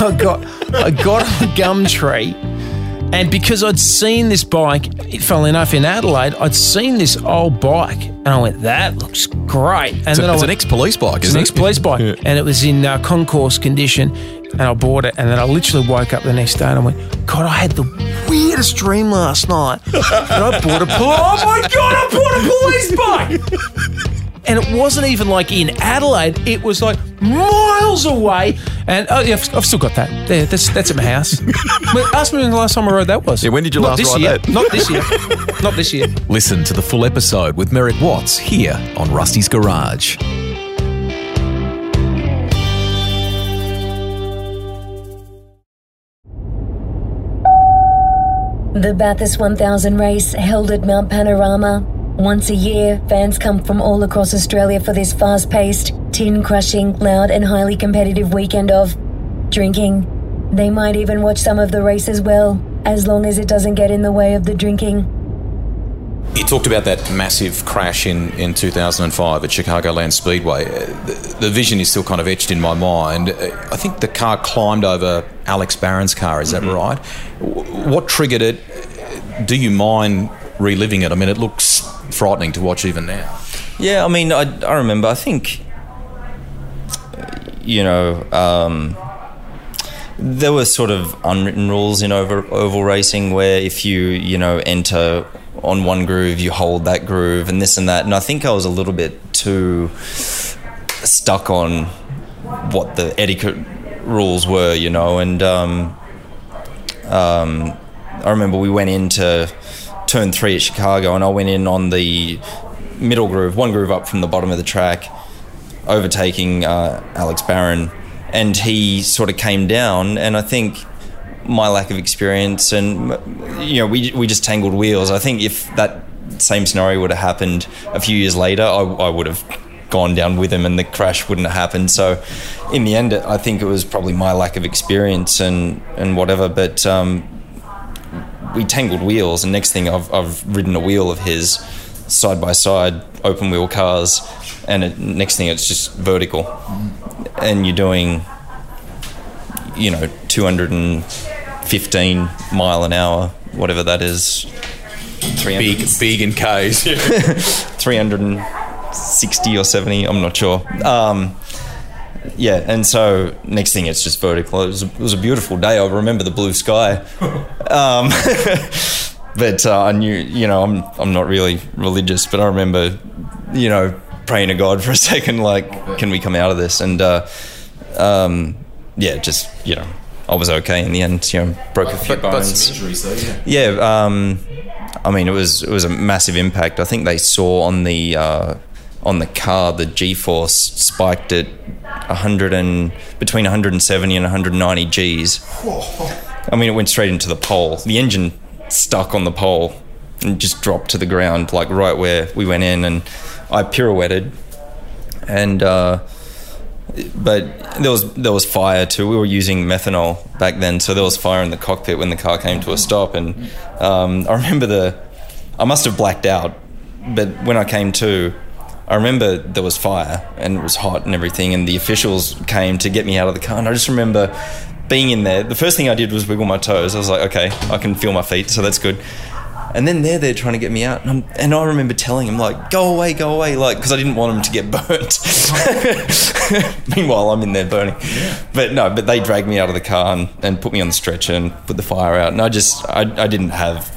Speaker 4: I got I got on the Gumtree, and because I'd seen this bike, funnily enough, in Adelaide, I'd seen this old bike, and I went, "That looks great." And
Speaker 3: it's
Speaker 4: then
Speaker 3: a,
Speaker 4: I
Speaker 3: it's
Speaker 4: went,
Speaker 3: an ex-police bike,
Speaker 4: it's an ex-police bike,
Speaker 3: yeah.
Speaker 4: and it was in uh, concours condition and I bought it. And then I literally woke up the next day and I went, God, I had the weirdest dream last night. and I bought a police. Oh my God, I bought a police bike. And it wasn't even like in Adelaide. It was like miles away. And oh yeah, I've, I've still got that. There, that's that's at my house. Ask me when the last time I rode that was.
Speaker 3: Yeah, when did you
Speaker 4: Not
Speaker 3: last
Speaker 4: this
Speaker 3: ride
Speaker 4: year.
Speaker 3: that?
Speaker 4: Not this year. Not this year.
Speaker 1: Listen to the full episode with Merrick Watts here on Rusty's Garage.
Speaker 5: The Bathurst 1000 race held at Mount Panorama. Once a year, fans come from all across Australia for this fast paced, tin crushing, loud, and highly competitive weekend of drinking. They might even watch some of the race as well, as long as it doesn't get in the way of the drinking.
Speaker 3: You talked about that massive crash in, in 2005 at Chicagoland Speedway. Uh, The, the vision is still kind of etched in my mind. Uh, I think the car climbed over Alex Barron's car, is that right? What triggered it? Do you mind reliving it? I mean, it looks frightening to watch even now.
Speaker 2: Yeah, I mean, I, I remember. I think, you know, um, there were sort of unwritten rules in over, oval racing where if you, you know, enter on one groove, you hold that groove, and this and that. And I think I was a little bit too stuck on what the etiquette rules were, you know, and um, um, I remember we went into turn three at Chicago, and I went in on the middle groove, one groove up from the bottom of the track, overtaking uh, Alex Barron, and he sort of came down, and I think my lack of experience and you know we we just tangled wheels. I think if that same scenario would have happened a few years later, I, I would have gone down with him and the crash wouldn't have happened. So, in the end, I think it was probably my lack of experience and, and whatever. But um, we tangled wheels, and next thing I've, I've ridden a wheel of his side by side, open wheel cars, and it, next thing it's just vertical. And you're doing, you know, 215 mile an hour, whatever that is.
Speaker 3: Big, big in K's. (laughs)
Speaker 2: 360 or 70, I'm not sure. Um, yeah, and so next thing it's just vertical. It was, a, it was a beautiful day. I remember the blue sky. (laughs) Um, (laughs) but uh, I knew, you know, I'm, I'm not really religious, but I remember, you know, praying to God for a (laughs) second, like, can we come out of this? And uh, um, yeah, just, you know, I was okay in the end, you know, broke a few
Speaker 3: But, but
Speaker 2: bones.
Speaker 3: injuries though, yeah.
Speaker 2: Yeah, um, I mean, it was it was a massive impact. I think they saw on the uh, on the car the G-force spiked at 100 and between 170 and 190 Gs. I mean, it went straight into the pole. The engine stuck on the pole and just dropped to the ground, like right where we went in. And I pirouetted, and uh, but there was there was fire too. We were using methanol back then, so there was fire in the cockpit when the car came to a stop. And um, I remember the I must have blacked out, but when I came to, I remember there was fire and it was hot and everything, and the officials came to get me out of the car. And I just remember being in there. The first thing I did was wiggle my toes. I was like, okay, I can feel my feet, so that's good. And then they're there trying to get me out, and, and I remember telling him like, "Go away, go away," like because I didn't want him to get (laughs) burnt. (laughs) Meanwhile, I'm in there burning. But no, but they dragged me out of the car and, and put me on the stretcher and put the fire out. And I just, I, I didn't have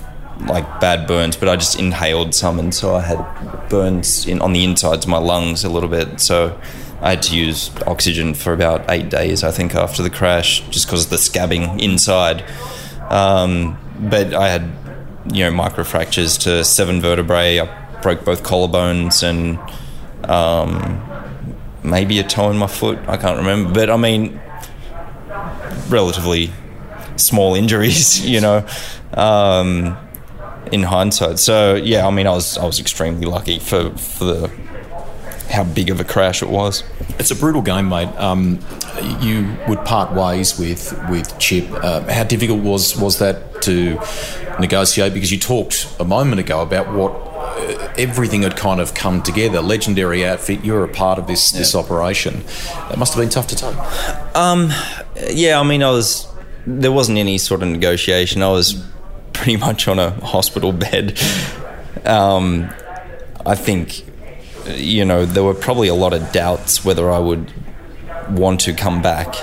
Speaker 2: like bad burns, but I just inhaled some, and so I had burns in on the insides of my lungs a little bit. So I had to use oxygen for about eight days, I think, after the crash, just because of the scabbing inside. Um, but I had, you know, microfractures to seven vertebrae. I broke both collarbones and um, maybe a toe in my foot. I can't remember, but I mean, relatively small injuries, (laughs) you know. Um, in hindsight, so yeah, I mean, I was I was extremely lucky for for the how big of a crash it was.
Speaker 3: It's a brutal game, mate. Um, you would part ways with with Chip. Uh, how difficult was was that to negotiate? Because you talked a moment ago about what uh, everything had kind of come together. Legendary outfit. You're a part of this this operation. It must have been tough to take.
Speaker 2: Yeah, I mean, I was there wasn't any sort of negotiation. I was pretty much on a hospital bed. Um, I think, you know, there were probably a lot of doubts whether I would want to come back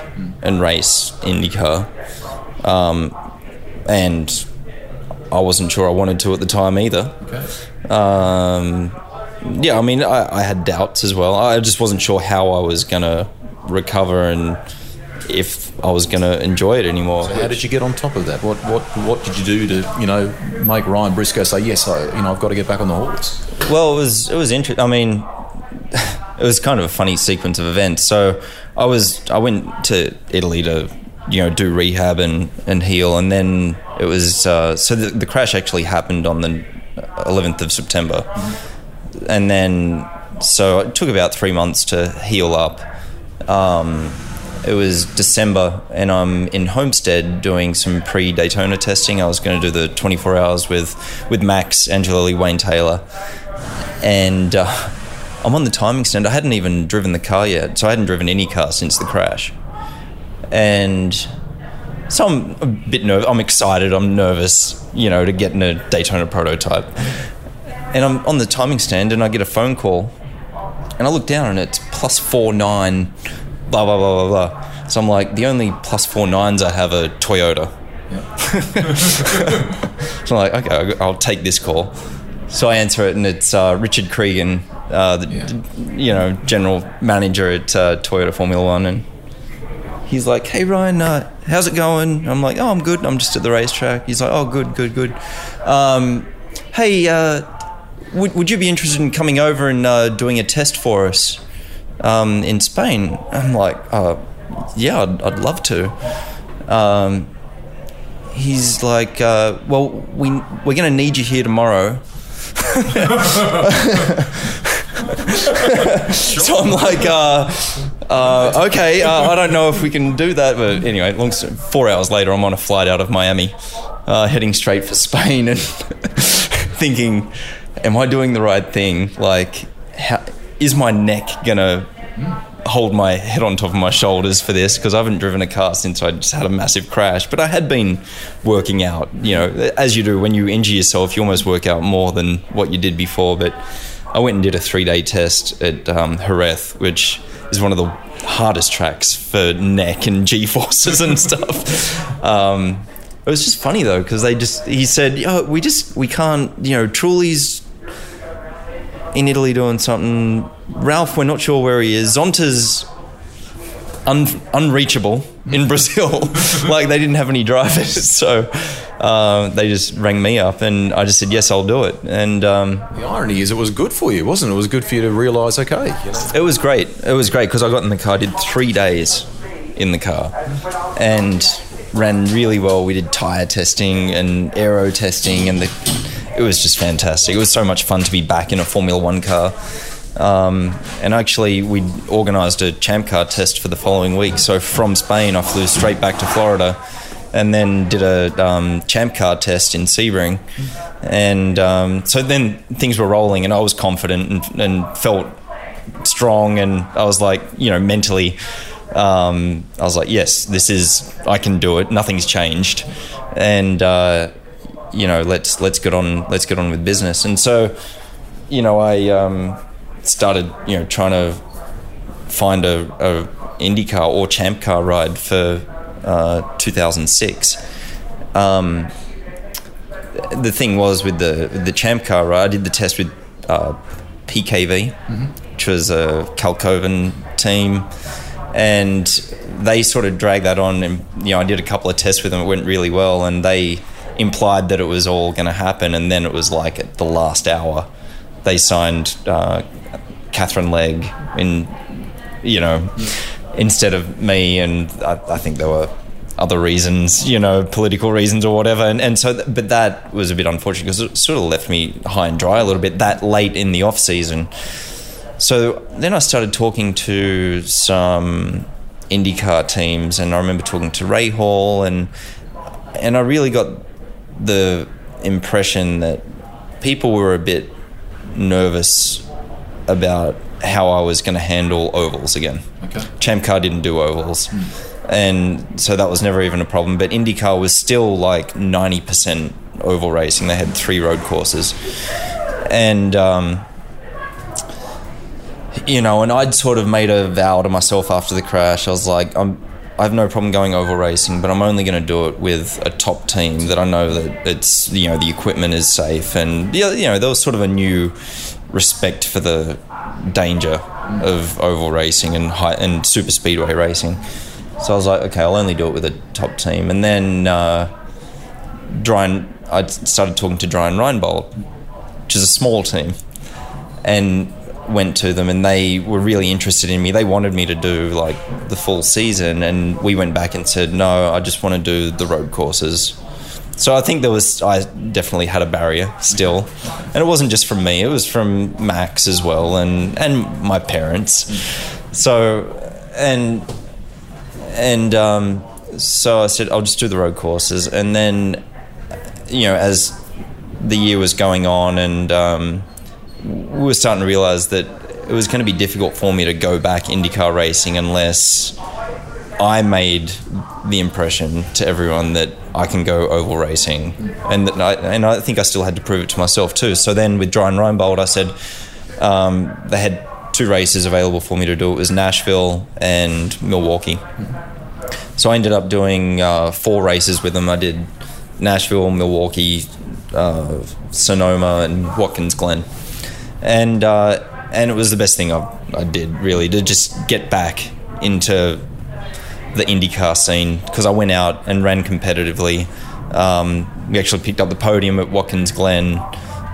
Speaker 2: and race IndyCar. Um, and I wasn't sure I wanted to at the time either. Um, yeah, I mean, I, I had doubts as well. I just wasn't sure how I was going to recover and if I was going to enjoy it anymore.
Speaker 3: How did you get on top of that? What what what did you do to you know make Ryan Briscoe say yes? I you know I've got to get back on the horse.
Speaker 2: Well, it was it was interesting. I mean, (laughs) it was kind of a funny sequence of events. So I was I went to Italy to you know do rehab and and heal, and then it was uh, so the, the crash actually happened on the 11th of September, and then so it took about three months to heal up. Um, it was December, and I'm in Homestead doing some pre Daytona testing. I was going to do the 24 hours with with Max, Angelelli, Wayne Taylor, and uh, I'm on the timing stand. I hadn't even driven the car yet, so I hadn't driven any car since the crash. And So I'm a bit nervous. I'm excited. I'm nervous, you know, to get in a Daytona prototype. And I'm on the timing stand, and I get a phone call, and I look down, and it's plus four nine, blah blah blah blah blah. So I'm like, the only plus four nines I have are Toyota. (laughs) so I'm like, okay, I'll take this call. So I answer it, and it's uh, Richard Cregan, uh, the you know general manager at uh, Toyota Formula One, and he's like, "Hey Ryan, uh, how's it going?" I'm like, "Oh, I'm good. I'm just at the racetrack." He's like, "Oh, good, good, good." Um, hey, uh, would would you be interested in coming over and uh, doing a test for us um, in Spain? I'm like, uh, "Yeah, I'd, I'd love to." Um, he's like, uh, "Well, we we're going to need you here tomorrow." (laughs) so I'm like, uh, uh, okay, uh, I don't know if we can do that, but anyway, long four hours later, I'm on a flight out of Miami, uh, heading straight for Spain, and (laughs) thinking, am I doing the right thing? Like, how, is my neck gonna hold my head on top of my shoulders for this because I haven't driven a car since I just had a massive crash. But I had been working out, you know, as you do when you injure yourself, you almost work out more than what you did before. But I went and did a three day test at um, which is one of the hardest tracks for neck and G forces and (laughs) stuff. Um, it was just funny though because they just he said, "Yo, we just we can't, you know, Trulli's in Italy doing something. Ralf, we're not sure where he is. Zonta's un- unreachable in Brazil. (laughs) like they didn't have any drivers, (laughs) so uh, they just rang me up, and I just said yes, I'll do it. And um,
Speaker 3: The irony is, it was good for you, wasn't it? It was good for you to realise, okay, you know,
Speaker 2: it was great. It was great because I got in the car, did three days in the car, and ran really well. We did tire testing and aero testing, and the, it was just fantastic. It was so much fun to be back in a Formula One car. Um, and actually, we organised a champ car test for the following week. So from Spain, I flew straight back to Florida, and then did a um, champ car test in Sebring. And um, so then things were rolling, and I was confident and, and felt strong, and I was like, you know, mentally. Um, I was like, yes, this is I can do it. Nothing's changed, and uh, you know, let's let's get on let's get on with business. And so, you know, I um, started you know trying to find a, a IndyCar or Champ Car ride for uh, 2006. Um, the thing was with the the Champ Car ride, I did the test with uh, PKV, which was a Kalkhoven team, and they sort of dragged that on. And you know, I did a couple of tests with them; it went really well, and they implied that it was all going to happen. And then it was like at the last hour, they signed uh, Katherine Legge in, you know, instead of me, and I, I think there were other reasons, you know, political reasons or whatever. And, and so, th- but that was a bit unfortunate because it sort of left me high and dry a little bit that late in the off season. So then I started talking to some IndyCar teams, and I remember talking to Rahal, and and I really got the impression that people were a bit nervous about how I was going to handle ovals again.
Speaker 3: Okay.
Speaker 2: Champ Car didn't do ovals. And so that was never even a problem. But IndyCar was still like 90% oval racing. They had three road courses. And, um, you know, and I'd sort of made a vow to myself after the crash. I was like, I'm, I have no problem going oval racing, but I'm only going to do it with a top team that I know that it's, you know, the equipment is safe. And, yeah, you know, there was sort of a new respect for the danger of oval racing and high, and super speedway racing. So I was like, okay, I'll only do it with a top team. And then uh, Dryan, I started talking to Dreyer and Reinbold, which is a small team, and went to them, and they were really interested in me. They wanted me to do like the full season, and we went back and said, no, I just want to do the road courses. So I think there was, I definitely had a barrier still, and it wasn't just from me; it was from Max as well, and and my parents. So, and and um, so I said I'll just do the road courses, and then you know as the year was going on, and um, we were starting to realize that it was going to be difficult for me to go back IndyCar racing unless I made the impression to everyone that I can go oval racing, and that I, and I think I still had to prove it to myself too. So then with Dreyer and Reinbold, I said um, they had two races available for me to do. It was Nashville and Milwaukee. So I ended up doing uh, four races with them. I did Nashville, Milwaukee, uh, Sonoma, and Watkins Glen, and uh, and it was the best thing I, I did really to just get back into the IndyCar scene because I went out and ran competitively. Um, we actually picked up the podium at Watkins Glen.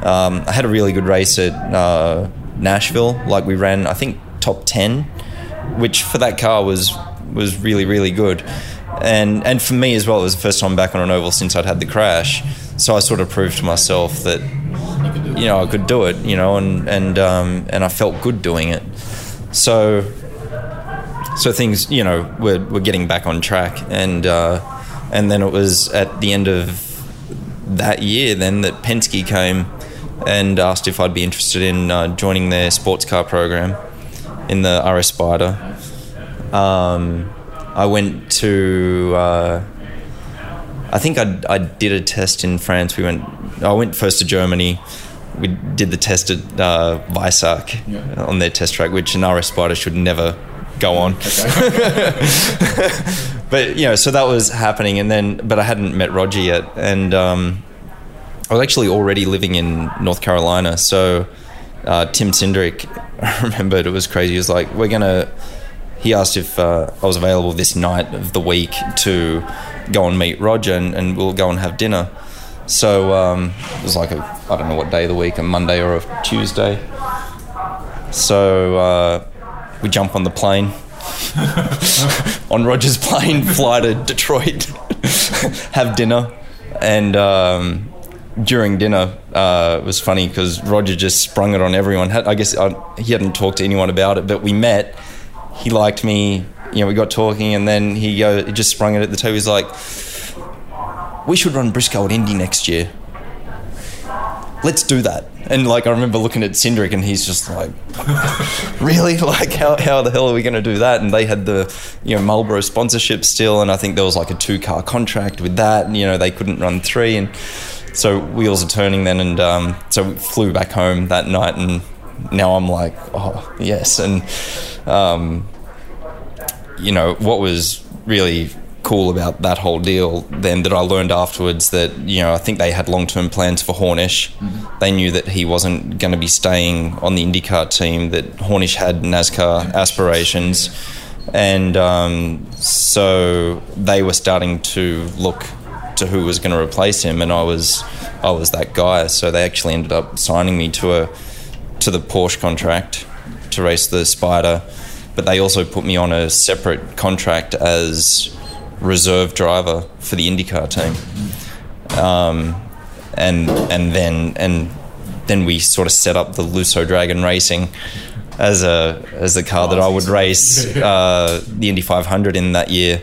Speaker 2: Um, I had a really good race at uh, Nashville. Like we ran, I think top ten, which for that car was was really really good. And and for me as well, it was the first time back on an oval since I'd had the crash. So I sort of proved to myself that you know I could do it. You know, and and um, and I felt good doing it. So so things you know were, were getting back on track and uh, and then it was at the end of that year then that Penske came and asked if I'd be interested in uh, joining their sports car program in the RS Spider. Um, I went to uh, I think I, I did a test in France. We went I went first to Germany. We did the test at uh, Weissach
Speaker 3: Yeah.
Speaker 2: on their test track, which an RS Spider should never go on. (laughs) but you know, so that was happening, and then, but I hadn't met Roger yet, and um, I was actually already living in North Carolina. So uh, Tim Cindric, (laughs) I remembered it was crazy. He was like, "We're gonna." He asked if uh, I was available this night of the week to go and meet Roger, and, and we'll go and have dinner. So um, it was like a I don't know what day of the week, a Monday or a Tuesday. So uh, we jump on the plane, (laughs) on Roger's plane, fly to Detroit, (laughs) have dinner, and um, during dinner uh, it was funny because Roger just sprung it on everyone. I guess I, he hadn't talked to anyone about it, but we met. He liked me. You know, we got talking, and then he he just sprung it at the table. He's like, "We should run Briscoe at Indy next year." let's do that. And like I remember looking at Cindric and he's just like, (laughs) really? (laughs) Like how, how the hell are we going to do that? And they had the, you know, Marlboro sponsorship still. And I think there was like a two car contract with that. And, you know, they couldn't run three. And so wheels are turning then. And um, so we flew back home that night. And now I'm like, oh, yes. And, um, you know, what was really cool about that whole deal then that I learned afterwards that, you know, I think they had long term plans for Hornish. They knew that he wasn't going to be staying on the IndyCar team, that Hornish had NASCAR aspirations. And um, so they were starting to look to who was going to replace him, and I was I was that guy. So they actually ended up signing me to a to the Porsche contract to race the Spider, but they also put me on a separate contract as reserve driver for the IndyCar team. Um, and and then and then we sort of set up the Luczo Dragon Racing as a as the car that I would race uh, the Indy 500 in that year.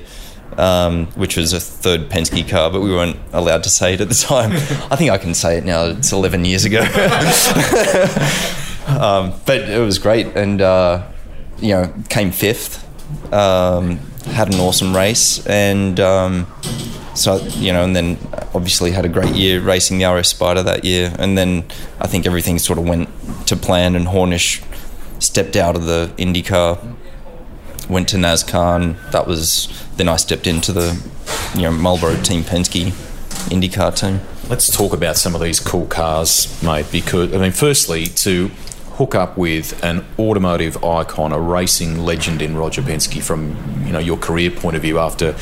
Speaker 2: Um, which was a third Penske car, but we weren't allowed to say it at the time. I think I can say it now. It's 11 years ago. (laughs) um, but it was great, and uh, you know, came fifth. Um, had an awesome race, and um, so you know, and then obviously had a great year racing the RS Spider that year, and then I think everything sort of went to plan, and Hornish stepped out of the IndyCar, went to NASCAR, and that was then I stepped into the you know Marlboro Team Penske IndyCar team.
Speaker 3: Let's talk about some of these cool cars, mate. Because I mean, firstly, to hook up with an automotive icon, a racing legend in Roger Penske, from you know your career point of view after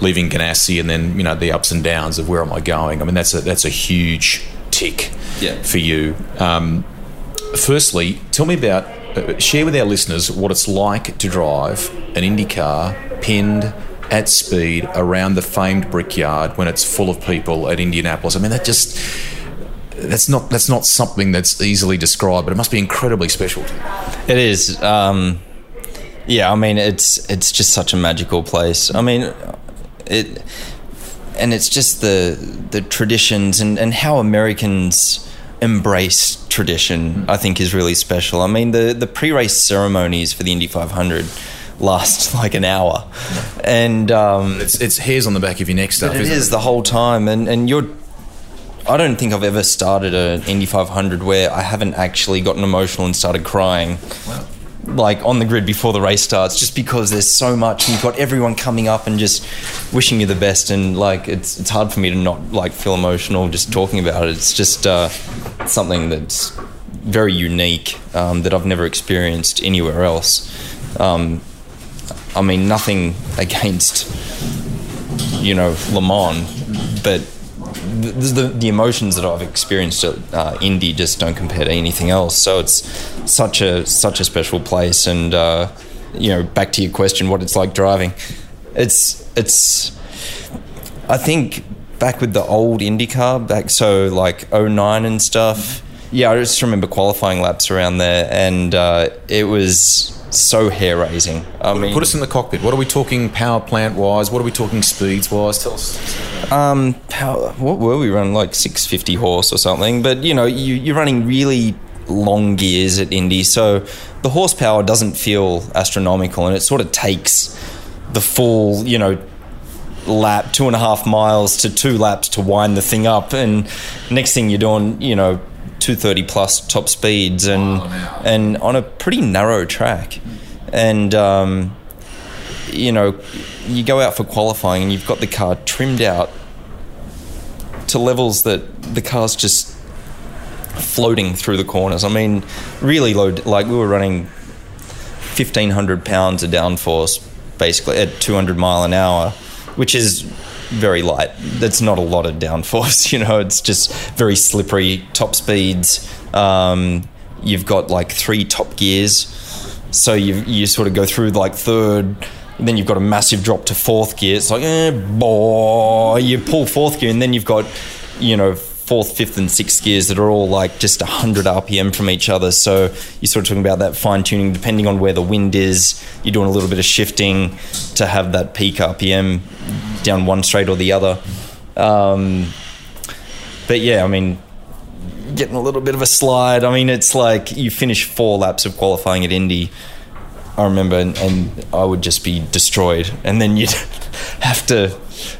Speaker 3: leaving Ganassi, and then you know the ups and downs of where am I going. I mean, that's a that's a huge tick
Speaker 2: Yeah.
Speaker 3: for you. Um, firstly, tell me about uh, share with our listeners what it's like to drive an Indy car pinned at speed around the famed Brickyard when it's full of people at Indianapolis. I mean, that just that's not that's not something that's easily described, but it must be incredibly special. To you.
Speaker 2: It is. Um, yeah, I mean, it's it's just such a magical place. I mean, it, and it's just the the traditions and and how Americans embrace tradition. I think is really special. I mean, the the pre race ceremonies for the Indy 500 last (laughs) like an hour, and um,
Speaker 3: It's, it's hairs on the back of your neck stuff.
Speaker 2: it is the whole time, and and you're. I don't think I've ever started an Indy 500 where I haven't actually gotten emotional and started crying. Like on the grid before the race starts, just because there's so much, and you've got everyone coming up and just wishing you the best, and like it's it's hard for me to not like feel emotional just talking about it. It's just uh, something that's very unique um, that I've never experienced anywhere else. Um, I mean, nothing (laughs) against you know Le Mans, but the, the, emotions that I've experienced at uh, Indy just don't compare to anything else. So it's such a such a special place, and uh, you know, back to your question, what it's like driving, it's it's. I think back with the old IndyCar, back so like 09 and stuff. Yeah, I just remember qualifying laps around there, and uh, it was so hair raising. I mean,
Speaker 3: Put us in the cockpit. What are we talking power plant wise? What are we talking speeds wise? Tell us.
Speaker 2: Um, how, what were we running like 650 horse or something? But you know, you, you're running really long gears at Indy, so the horsepower doesn't feel astronomical, and it sort of takes the full, you know, lap, two and a half miles to two laps to wind the thing up, and next thing you're doing, you know, 230 plus top speeds, and and on a pretty narrow track, and um, you know, you go out for qualifying and you've got the car trimmed out to levels that the car's just floating through the corners. I mean, really low. Like we were running fifteen hundred pounds of downforce, basically at two hundred mile an hour, which is very light. That's not a lot of downforce. (laughs) You know, it's just very slippery. Top speeds. Um, you've got like three top gears, so you you sort of go through like third. Then you've got a massive drop to fourth gear. It's like, eh, boy, you pull fourth gear, and then you've got, you know, fourth, fifth, and sixth gears that are all like just 100 RPM from each other. So you're sort of talking about that fine tuning depending on where the wind is. You're doing a little bit of shifting to have that peak RPM down one straight or the other. Um, but yeah, I mean, getting a little bit of a slide. I mean, it's like you finish four laps of qualifying at Indy. I remember, and, and I would just be destroyed, and then you'd (laughs) have to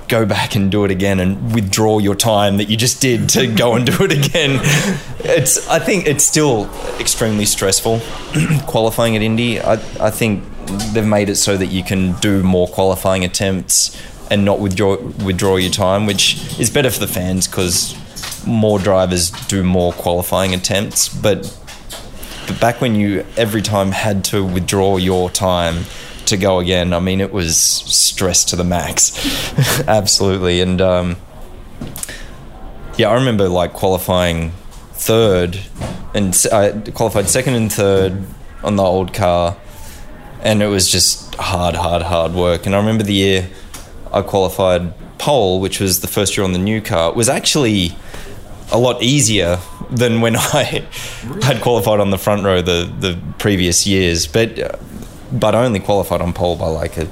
Speaker 2: go back and do it again and withdraw your time that you just did to go and do it again. It's, I think, it's still extremely stressful (clears throat) qualifying at Indy. I, I think they've made it so that you can do more qualifying attempts and not withdraw withdraw your time, which is better for the fans because more drivers do more qualifying attempts, but but back when you every time had to withdraw your time to go again, I mean, it was stress to the max, (laughs) absolutely. And um, yeah, I remember like qualifying third, and I qualified second and third on the old car, and it was just hard, hard, hard work. And I remember the year I qualified pole, which was the first year on the new car, was actually a lot easier than when (laughs) I had qualified on the front row the, the previous years. But uh, but only qualified on pole by like a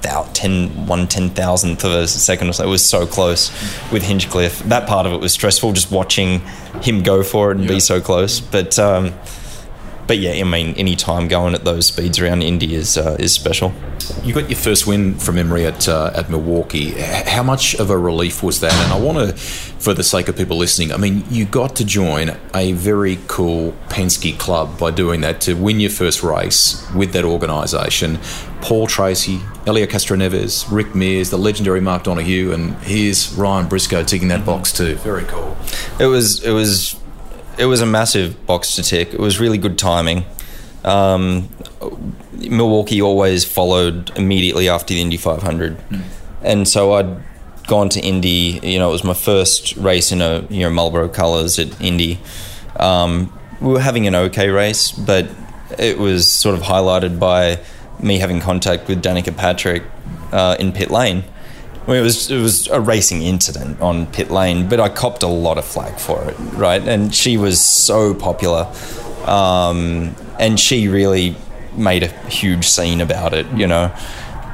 Speaker 2: thou- 10, one ten thousandth of a second or so. It was so close with Hinchcliffe. That part of it was stressful, just watching him go for it and be so close. But um, but yeah, I mean, any time going at those speeds around Indy is uh, is special.
Speaker 3: You got your first win from memory at uh, at Milwaukee. H- How much of a relief was that? And I want to, for the sake of people listening, I mean, you got to join a very cool Penske club by doing that to win your first race with that organisation. Paul Tracy, Elio Castroneves, Rick Mears, the legendary Mark Donohue, and here's Ryan Briscoe ticking that box too. Very cool.
Speaker 2: It was it was it was a massive box to tick. It was really good timing. Um, Milwaukee always followed immediately after the Indy 500, and so I'd gone to Indy. You know, it was my first race in a you know Marlboro colours at Indy. Um, we were having an okay race, but it was sort of highlighted by me having contact with Danica Patrick uh, in pit lane. I mean, it was it was a racing incident on pit lane, but I copped a lot of flack for it, right? And she was so popular, um, and she really made a huge scene about it, you know.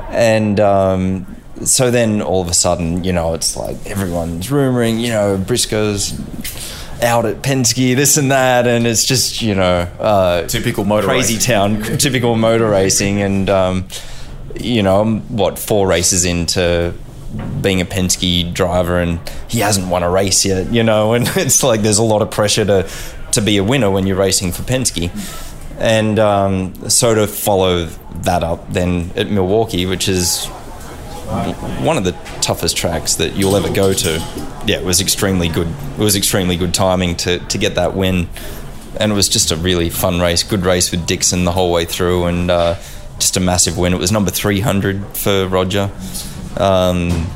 Speaker 2: And um, so then all of a sudden, you know, it's like everyone's rumoring, you know, Briscoe's out at Penske, this and that, and it's just you know uh,
Speaker 3: Typical motor
Speaker 2: crazy
Speaker 3: racing.
Speaker 2: town, typical motor racing, and um, you know I'm what four races into being a Penske driver, and he hasn't won a race yet, you know, and (laughs) it's like there's a lot of pressure to to be a winner when you're racing for Penske. And um, so to follow that up then at Milwaukee, which is one of the toughest tracks that you'll ever go to. Yeah, it was extremely good. It was extremely good timing to, to get that win, and it was just a really fun race. Good race with Dixon the whole way through, and uh, just a massive win. It was number three hundred for Roger, um,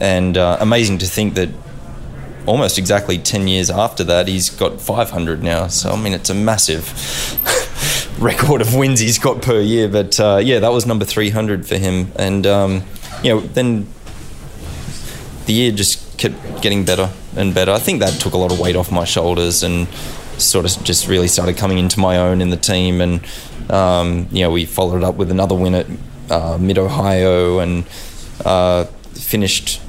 Speaker 2: and uh, amazing to think that almost exactly ten years after that, he's got five hundred now. So I mean, it's a massive. (laughs) record of wins he's got per year. But uh, yeah, that was number 300 for him. And, um, you know, then the year just kept getting better and better. I think that took a lot of weight off my shoulders and sort of just really started coming into my own in the team. And, um, you know, we followed up with another win at uh, Mid Ohio and uh, finished,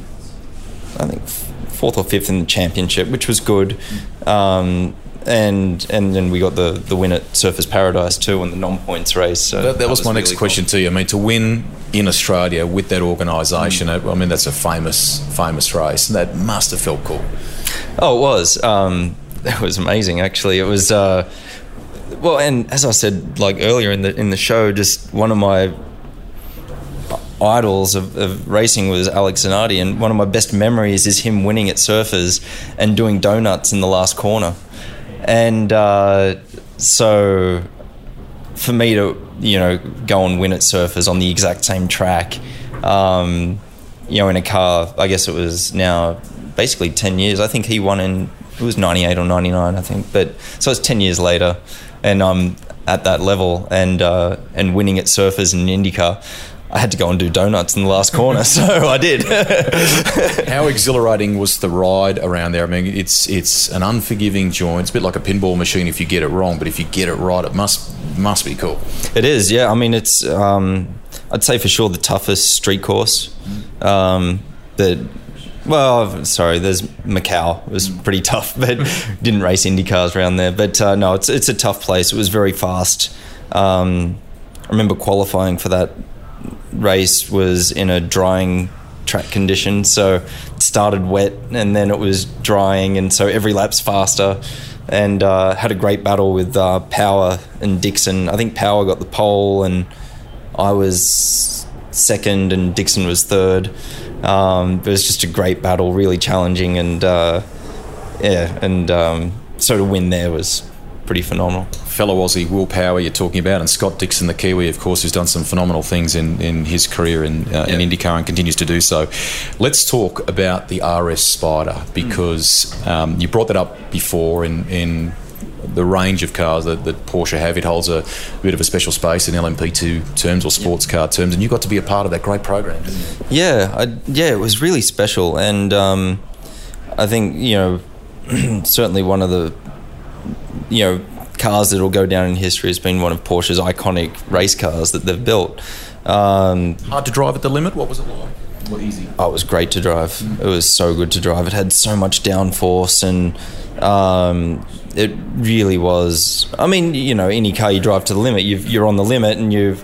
Speaker 2: I think, fourth or fifth in the championship, which was good. Um, and and then we got the, the win at Surfers Paradise too in the non points race. So
Speaker 3: That, that was my next
Speaker 2: really
Speaker 3: question to you. I mean, to win in Australia with that organisation, I mean, that's a famous, famous race, and that must have felt cool.
Speaker 2: cool. Oh, it was. Um, (laughs) that was amazing. Actually, it was. Uh, well, and as I said, like earlier in the in the show, just one of my idols of, of racing was Alex Zanardi, and one of my best memories is him winning at Surfers and doing donuts in the last corner. And uh, so, for me to you know go and win at Surfers on the exact same track, um, you know, in a car, I guess it was now basically ten years. I think he won in it was ninety eight or ninety nine, I think. But so it's ten years later, and I'm at that level and uh, and winning at Surfers and IndyCar. I had to go and do donuts in the last corner, so I did. (laughs)
Speaker 3: How exhilarating was the ride around there? I mean, it's it's an unforgiving joint. It's a bit like a pinball machine if you get it wrong, but if you get it right, it must must be cool.
Speaker 2: It is, yeah. I mean, it's um, I'd say for sure the toughest street course. Um, that well, sorry, there's Macau. It was pretty tough, (laughs) but didn't race Indy cars around there. But uh, no, it's it's a tough place. It was very fast. Um, I remember qualifying for that race was in a drying track condition, so it started wet and then it was drying, and so every lap's faster. And uh, had a great battle with uh, Power and Dixon. I think Power got the pole, and I was second, and Dixon was third. Um, it was just a great battle, really challenging, and uh, yeah, and um, so to win there was pretty phenomenal.
Speaker 3: Fellow Aussie Will Power you're talking about, and Scott Dixon, the Kiwi, of course, who's done some phenomenal things in, in his career in, uh, in IndyCar and continues to do so. Let's talk about the RS Spider because um, you brought that up before in, in the range of cars that, that Porsche have. It holds a bit of a special space in LMP2 terms or sports car terms, and you got to be a part of that great program, didn't you?
Speaker 2: Yeah, I, yeah, it was really special, and um, I think you know (clears throat) certainly one of the you know cars that will go down in history has been one of Porsche's iconic race cars that they've built. Um,
Speaker 3: Hard to drive at the limit. What was it like? What easy?
Speaker 2: Oh, it was great to drive. It was so good to drive. It had so much downforce, and um, it really was. I mean, you know, any car you drive to the limit, you've, you're on the limit and you're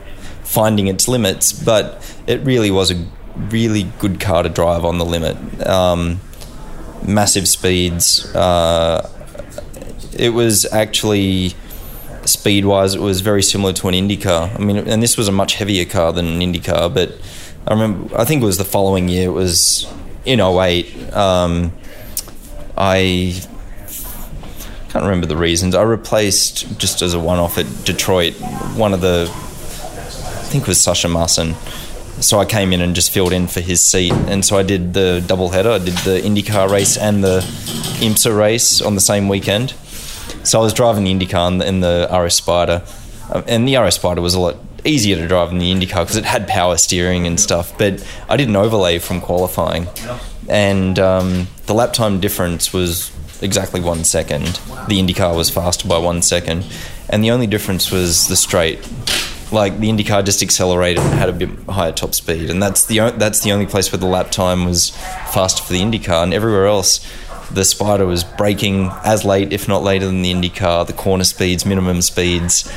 Speaker 2: finding its limits. But it really was a really good car to drive on the limit. Um, massive speeds. Uh, it was actually speed wise, it was very similar to an Indy car. I mean, and this was a much heavier car than an Indy car, but I remember, I think it was the following year, it was in 08. Um, I can't remember the reasons. I replaced, just as a one off at Detroit, one of the, I think it was Sascha Maassen. So I came in and just filled in for his seat. And so I did the double header. I did the IndyCar race and the IMSA race on the same weekend. So I was driving the IndyCar in the, in the RS Spider, Um, and the RS Spider was a lot easier to drive than the IndyCar because it had power steering and stuff. But I did an overlay from qualifying, and um, the lap time difference was exactly one second. The IndyCar was faster by one second, and the only difference was the straight. Like the IndyCar just accelerated and had a bit higher top speed, and that's the o- that's the only place where the lap time was faster for the IndyCar, and everywhere else the Spider was braking as late, if not later, than the IndyCar. The corner speeds, minimum speeds.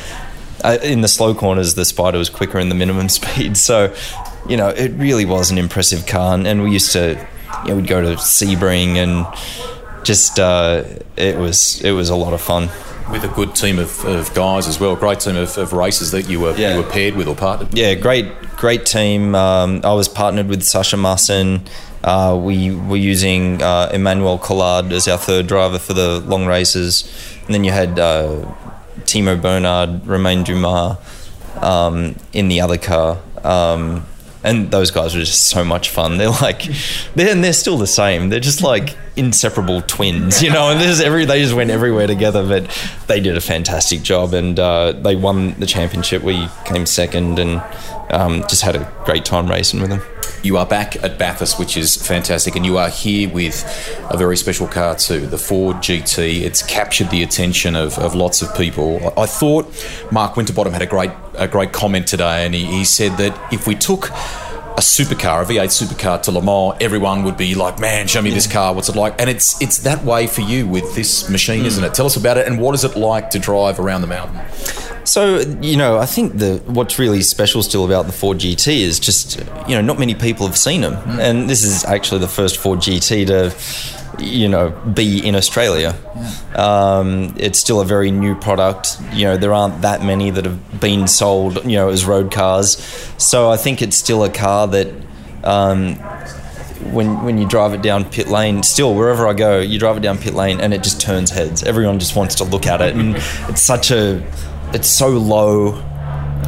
Speaker 2: Uh, in the slow corners, the Spider was quicker in the minimum (laughs) speed. So, you know, it really was an impressive car. And, and we used to, you know, we'd go to Sebring and just uh, it was it was a lot of fun.
Speaker 3: With a good team of, of guys as well, great team of, of racers that you were
Speaker 2: Yeah.
Speaker 3: you were paired with or partnered. with.
Speaker 2: Yeah, great, great team. Um, I was partnered with Sascha Maassen. Uh, we were using uh, Emmanuel Collard as our third driver for the long races, and then you had uh, Timo Bernhard, Romain Dumas um, in the other car. Um, and those guys were just so much fun. They're like, they're, and they're still the same. They're just like inseparable twins, you know. And there's every they just went everywhere together. But they did a fantastic job, and uh, they won the championship. We came second, and um, just had a great time racing with them.
Speaker 3: You are back at Bathurst, which is fantastic, and you are here with a very special car too, the Ford GT. It's captured the attention of, of lots of people. I, thought Mark Winterbottom had a great a great comment today, and he, he said that if we took a supercar, a V8 supercar to Le Mans, everyone would be like, "Man, show me this car. What's it like?" And it's it's that way for you with this machine, isn't hmm. it? Tell us about it, and what is it like to drive around the mountain?
Speaker 2: So you know, I think the what's really special still about the Ford GT is just you know not many people have seen them, hmm. and this is actually the first Ford GT to you know be in Australia. Um, it's still a very new product. You know, there aren't that many that have been sold you know as road cars, so I think it's still a car that. Um, when when you drive it down pit lane, still wherever I go, you drive it down pit lane and it just turns heads. Everyone just wants to look at it, and it's such a, it's so low.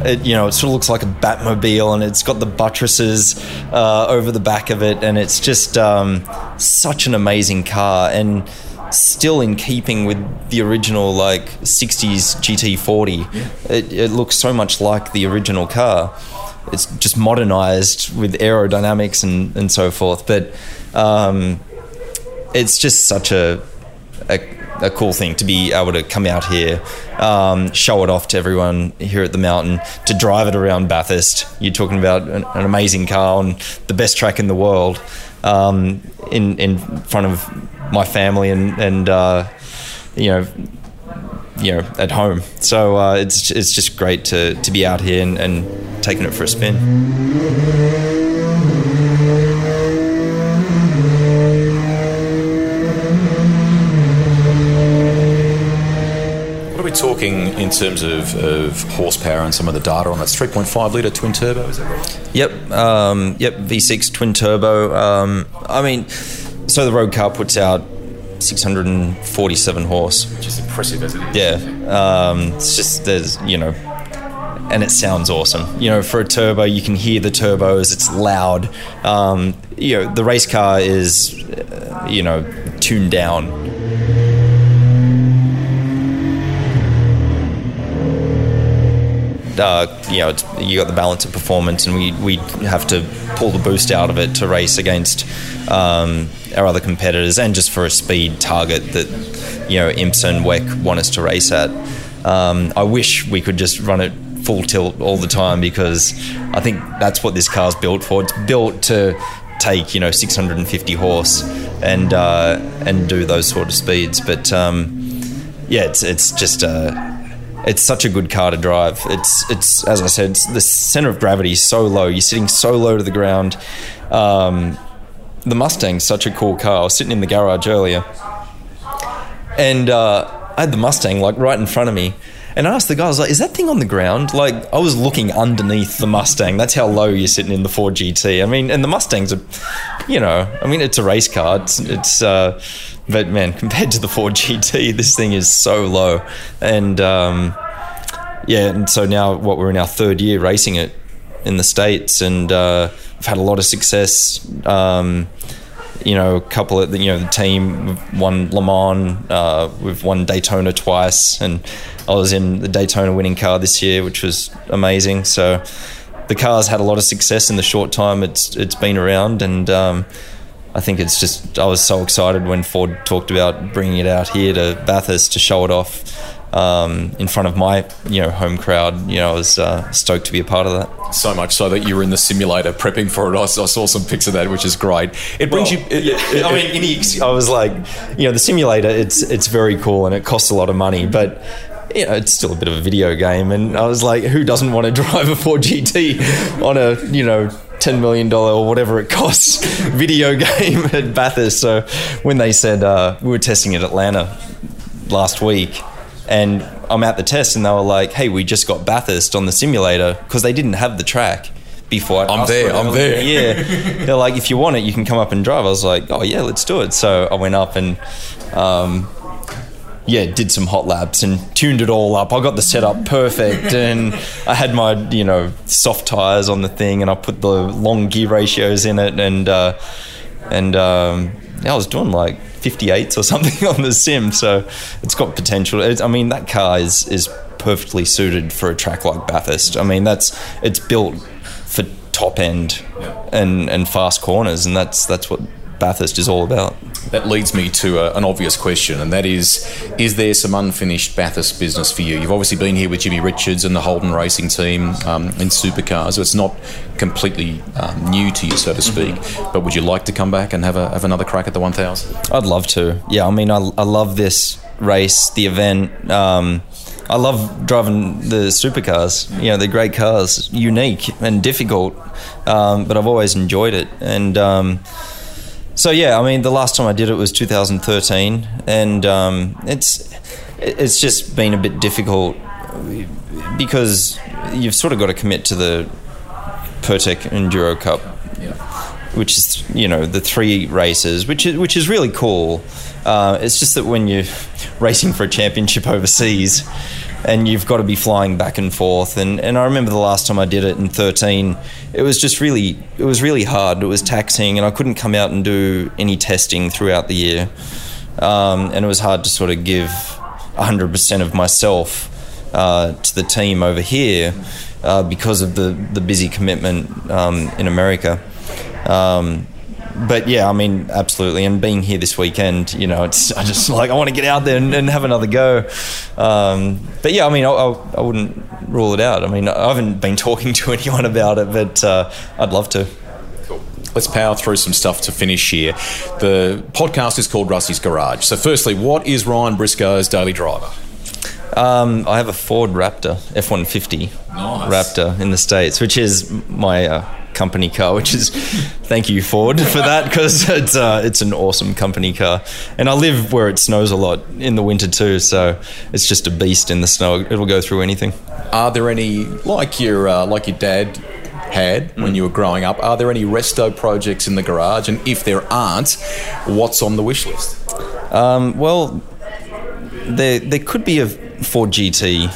Speaker 2: It, you know, it sort of looks like a Batmobile, and it's got the buttresses uh, over the back of it, and it's just um, such an amazing car, and still in keeping with the original like '60s GT40. It, it looks so much like the original car it's just modernized with aerodynamics and, and so forth. But um, it's just such a, a, a cool thing to be able to come out here, um, show it off to everyone here at the mountain, to drive it around Bathurst. You're talking about an, an amazing car on the best track in the world um, in, in front of my family and, and uh, you know, you know at home. So uh, it's it's just great to, to be out here and, and taking it for a spin.
Speaker 3: Are talking in terms of, of horsepower and some of the data on that? 3.5 litre twin turbo, is that right?
Speaker 2: Yep, um, yep, V6 twin turbo. Um, I mean, so the road car puts out 647 horse.
Speaker 3: Which is impressive as it is.
Speaker 2: Yeah, um, it's just there's you know, and it sounds awesome. You know, for a turbo, you can hear the turbos. It's loud. Um, you know, the race car is, uh, you know, tuned down. Uh, you know, you got the balance of performance, and we, we have to pull the boost out of it to race against um, our other competitors, and just for a speed target that you know IMSA and want us to race at. Um, I wish we could just run it full tilt all the time because I think that's what this car's built for. It's built to take you know 650 horse and uh, and do those sort of speeds, but um, yeah, it's it's just uh, it's such a good car to drive. It's it's as I said, the center of gravity is so low. You're sitting so low to the ground. Um, the Mustang's such a cool car. I was sitting in the garage earlier, and uh, I had the Mustang like right in front of me. And I asked the guy, I was like, is that thing on the ground? Like, I was looking underneath the Mustang. That's how low you're sitting in the Ford GT. I mean, and the Mustang's a, you know, I mean, it's a race car. It's, it's uh, but man, (laughs) compared to the Ford GT, this thing is so low. And um, yeah, and so now what we're in our third year racing it in the States, and uh, I've had a lot of success. Um, you know, a couple of the, you know the team won Le Mans, uh, we've won Daytona twice, and I was in the Daytona winning car this year, which was amazing. So the car's had a lot of success in the short time it's it's been around, and um, I think it's just I was so excited when Ford talked about bringing it out here to Bathurst to show it off. Um, in front of my you know home crowd. You know, I was uh, stoked to be a part of that.
Speaker 3: So much so that you were in the simulator prepping for it. I, I saw some pics of that, which is great. It brings
Speaker 2: Well,
Speaker 3: you. It, it-
Speaker 2: I mean, any, ex- I was like, you know, the simulator. It's it's very cool and it costs a lot of money, but. You know, it's still a bit of a video game, and I was like, "Who doesn't want to (laughs) drive a Ford GT on a you know ten million dollar or whatever it costs (laughs) video game at Bathurst?" So when they said uh, we were testing at Atlanta last week, and I'm at the test, and they were like, "Hey, we just got Bathurst on the simulator because they didn't have the track before." I
Speaker 3: I'm there. I'm there.
Speaker 2: Yeah, they're like, "If you want it, you can come up and drive." I was like, "Oh yeah, let's do it." So I went up and. Um, yeah, did some hot laps and tuned it all up. I got the setup perfect, and I had my you know soft tires on the thing, and I put the long gear ratios in it, and uh, and um, yeah, I was doing like 58s or something (laughs) on the sim, so it's got potential. I mean, that car is is perfectly suited for a track like Bathurst. I mean, that's it's built for top end and and fast corners, and that's that's what Bathurst is all about.
Speaker 3: That leads me to a, an obvious question, and that is: Is there some unfinished Bathurst business for you? You've obviously been here with Jimmy Richards and the Holden Racing team um, in supercars, so it's not completely um, new to you, so to speak. But would you like to come back and have a, have another crack at the 1000?
Speaker 2: I'd love to. Yeah, I mean, I, I love this race, the event. Um, I love driving the supercars. You know, they're great cars, unique and difficult, um, but I've always enjoyed it. And um, so, yeah, I mean, the last time I did it was 2013, and um, it's it's just been a bit difficult because you've sort of got to commit to the Pirtek Enduro Cup which is you know the three races, which is which is really cool. Uh, it's just that when you're (laughs) racing for a championship overseas, and you've got to be flying back and forth, and, and I remember the last time I did it in 13, it was just really it was really hard. It was taxing, and I couldn't come out and do any testing throughout the year, um, and it was hard to sort of give 100% of myself uh, to the team over here uh, because of the the busy commitment um, in America. Um, but yeah, I mean, absolutely. And being here this weekend, you know, it's I just (laughs) like I want to get out there and, and have another go. Um, but yeah, I mean, I, I, I wouldn't rule it out. I mean, I haven't been (laughs) talking to anyone about it, but uh, I'd love to. Cool.
Speaker 3: Let's power through some stuff to finish here. The podcast is called Rusty's Garage. So, firstly, what is Ryan Briscoe's daily driver?
Speaker 2: Um, I have a Ford Raptor F one fifty Raptor in the states, which is my uh, company car. Which is thank you Ford for that because it's uh, it's an awesome company car, and I live where it snows a lot in the winter too. So it's just a beast in the snow. It'll go through anything.
Speaker 3: Are there any like your uh, like your dad had when you were growing up? Are there any resto projects in the garage? And if there aren't, what's on the wish list?
Speaker 2: Um, well, there there could be a Ford GT.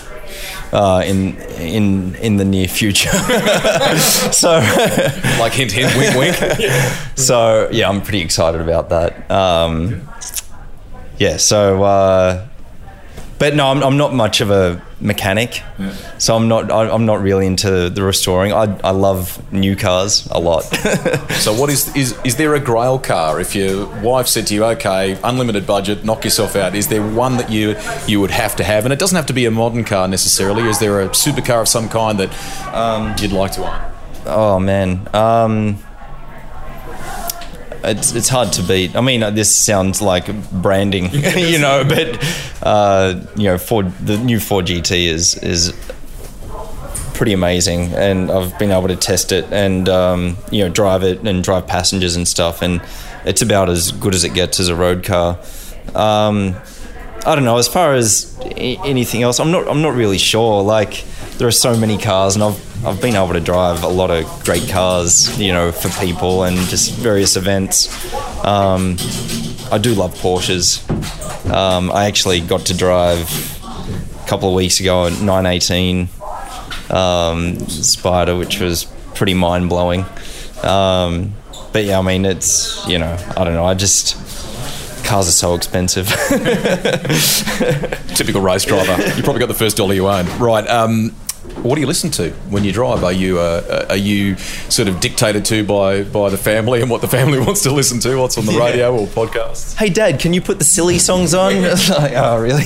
Speaker 2: Uh, in in in the near future, (laughs) so (laughs)
Speaker 3: Like hint, hint, wink, wink. (laughs)
Speaker 2: so yeah, I'm pretty excited about that. Um, yeah, so uh, but no, I'm, I'm not much of a mechanic, so I'm not I, I'm not really into the restoring. I, I love new cars a lot. (laughs)
Speaker 3: So, what is is is there a Grail car? If your wife said to you, "Okay, unlimited budget, knock yourself out," is there one that you you would have to have? And it doesn't have to be a modern car necessarily. Is there a supercar of some kind that um, you'd like to own?
Speaker 2: oh man, um, it's it's hard to beat. I mean, this sounds like branding, (laughs) you know, but uh, you know, Ford the new Ford GT is is pretty amazing, and I've been able to test it and um, you know drive it and drive passengers and stuff, and it's about as good as it gets as a road car. Um, I don't know. As far as anything else, I'm not. I'm not really sure. Like there are so many cars, and I've I've been able to drive a lot of great cars, you know, for people and just various events. Um, I do love Porsches. Um, I actually got to drive a couple of weeks ago a 918 um, Spider, which was pretty mind blowing. Um, but yeah, I mean, it's you know, I don't know. I just cars are so expensive. (laughs)
Speaker 3: Typical race driver. you probably got the first dollar you own. Right. Um, what do you listen to when you drive? Are you uh, are you sort of dictated to by by the family and what the family (laughs) wants to listen to? What's on the
Speaker 2: Yeah.
Speaker 3: radio or podcasts?
Speaker 2: Hey, Dad, can you put the silly songs on? (laughs) (laughs) like, oh, really?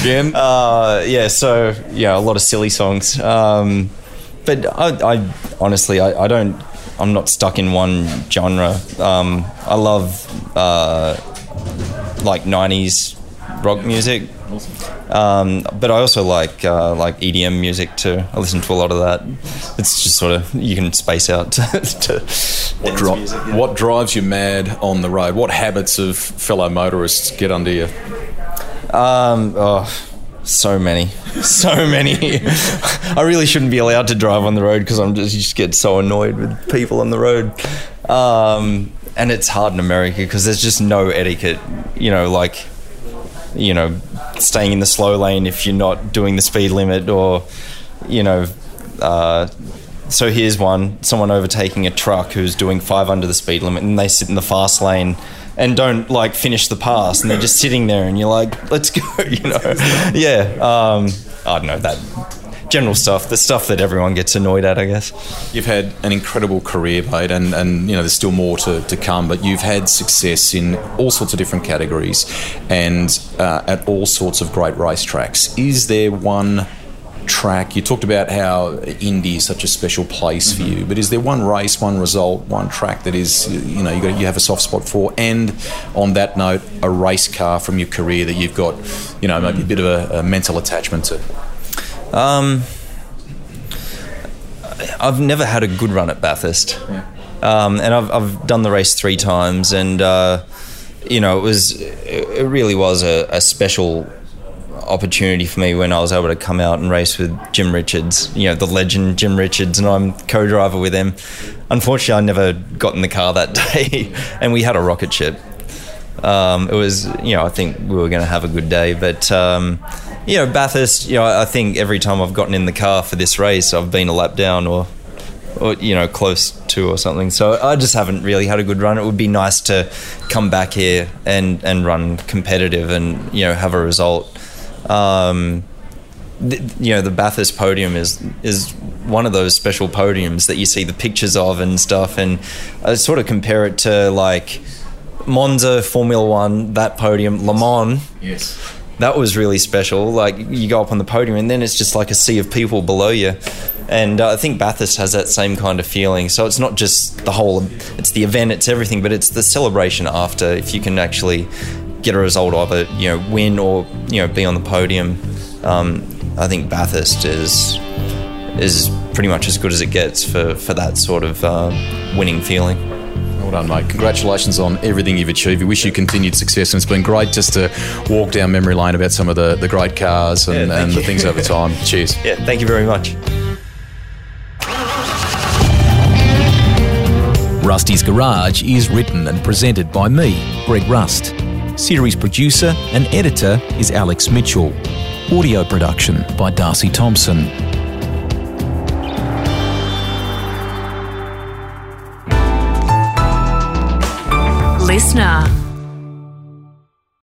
Speaker 3: Again,
Speaker 2: Uh, yeah, so yeah, a lot of silly songs. Um, but I, I honestly, I, I don't. I'm not stuck in one genre. Um, I love uh, like '90s rock music, um, but I also like uh, like EDM music too. I listen to a lot of that. It's just sort of you can space out (laughs) to. to
Speaker 3: what, dri- what drives you mad on the road? What habits of fellow motorists get under you?
Speaker 2: Um, oh, so many, (laughs) so many. (laughs) I really shouldn't be allowed to drive on the road because I'm just you just get so annoyed with people on the road. Um, and it's hard in America because there's just no etiquette. You know, like you know, staying in the slow lane if you're not doing the speed limit, or you know. Uh, so here's one: someone overtaking a truck who's doing five under the speed limit, and they sit in the fast lane and don't like finish the pass, and they're just sitting there, and you're like, "Let's go," (laughs) you know? yeah. Um, I don't know that general stuff, the stuff that everyone gets annoyed at, I guess.
Speaker 3: You've had an incredible career, mate, and, and you know there's still more to, to come. But you've had success in all sorts of different categories, and uh, at all sorts of great racetracks. Is there one track? You talked about how Indy is such a special place for you, but is there one race, one result, one track that is you know you got you have a soft spot for? And on that note, a race car from your career that you've got, you know, maybe a bit of a, a mental attachment to.
Speaker 2: Um, I've never had a good run at Bathurst, um, and I've, I've done the race three times, and uh, you know it was it it really was a, a special opportunity for me when I was able to come out and race with Jim Richards, you know the legend Jim Richards, and I'm co-driver with him. Unfortunately, I never got in the car that (laughs) day, and we had a rocket ship. Um, it was, you know, I think we were going to have a good day, but um, you know, Bathurst, you know, I think every time I've gotten in the car for this race, I've been a lap down or, or you know, close to or something. So I just haven't really had a good run. It would be nice to come back here and and run competitive and you know have a result. Um, th- you know, the Bathurst podium is is one of those special podiums that you see the pictures of and stuff, and I sort of compare it to like Monza Formula One, that podium, Le Mans.
Speaker 3: Yes.
Speaker 2: That was really special. Like you go up on the podium, and then it's just like a sea of people below you. And uh, I think Bathurst has that same kind of feeling. So it's not just the whole, it's the event, it's everything, but it's the celebration after. If you can actually get a result of it, you know, win or you know be on the podium. Um, I think Bathurst is is pretty much as good as it gets for for that sort of uh, winning feeling.
Speaker 3: Well done, mate. Congratulations on everything you've achieved. We wish you continued success, and it's been great just to walk down memory lane about some of the, the great cars and,
Speaker 2: Yeah,
Speaker 3: and the things over (laughs) time. Cheers.
Speaker 2: Yeah, thank you very much.
Speaker 1: Rusty's Garage is written and presented by me, Greg Rust. Series producer and editor is Alex Mitchell. Audio production by Darcy Thompson.
Speaker 6: LiSTNR.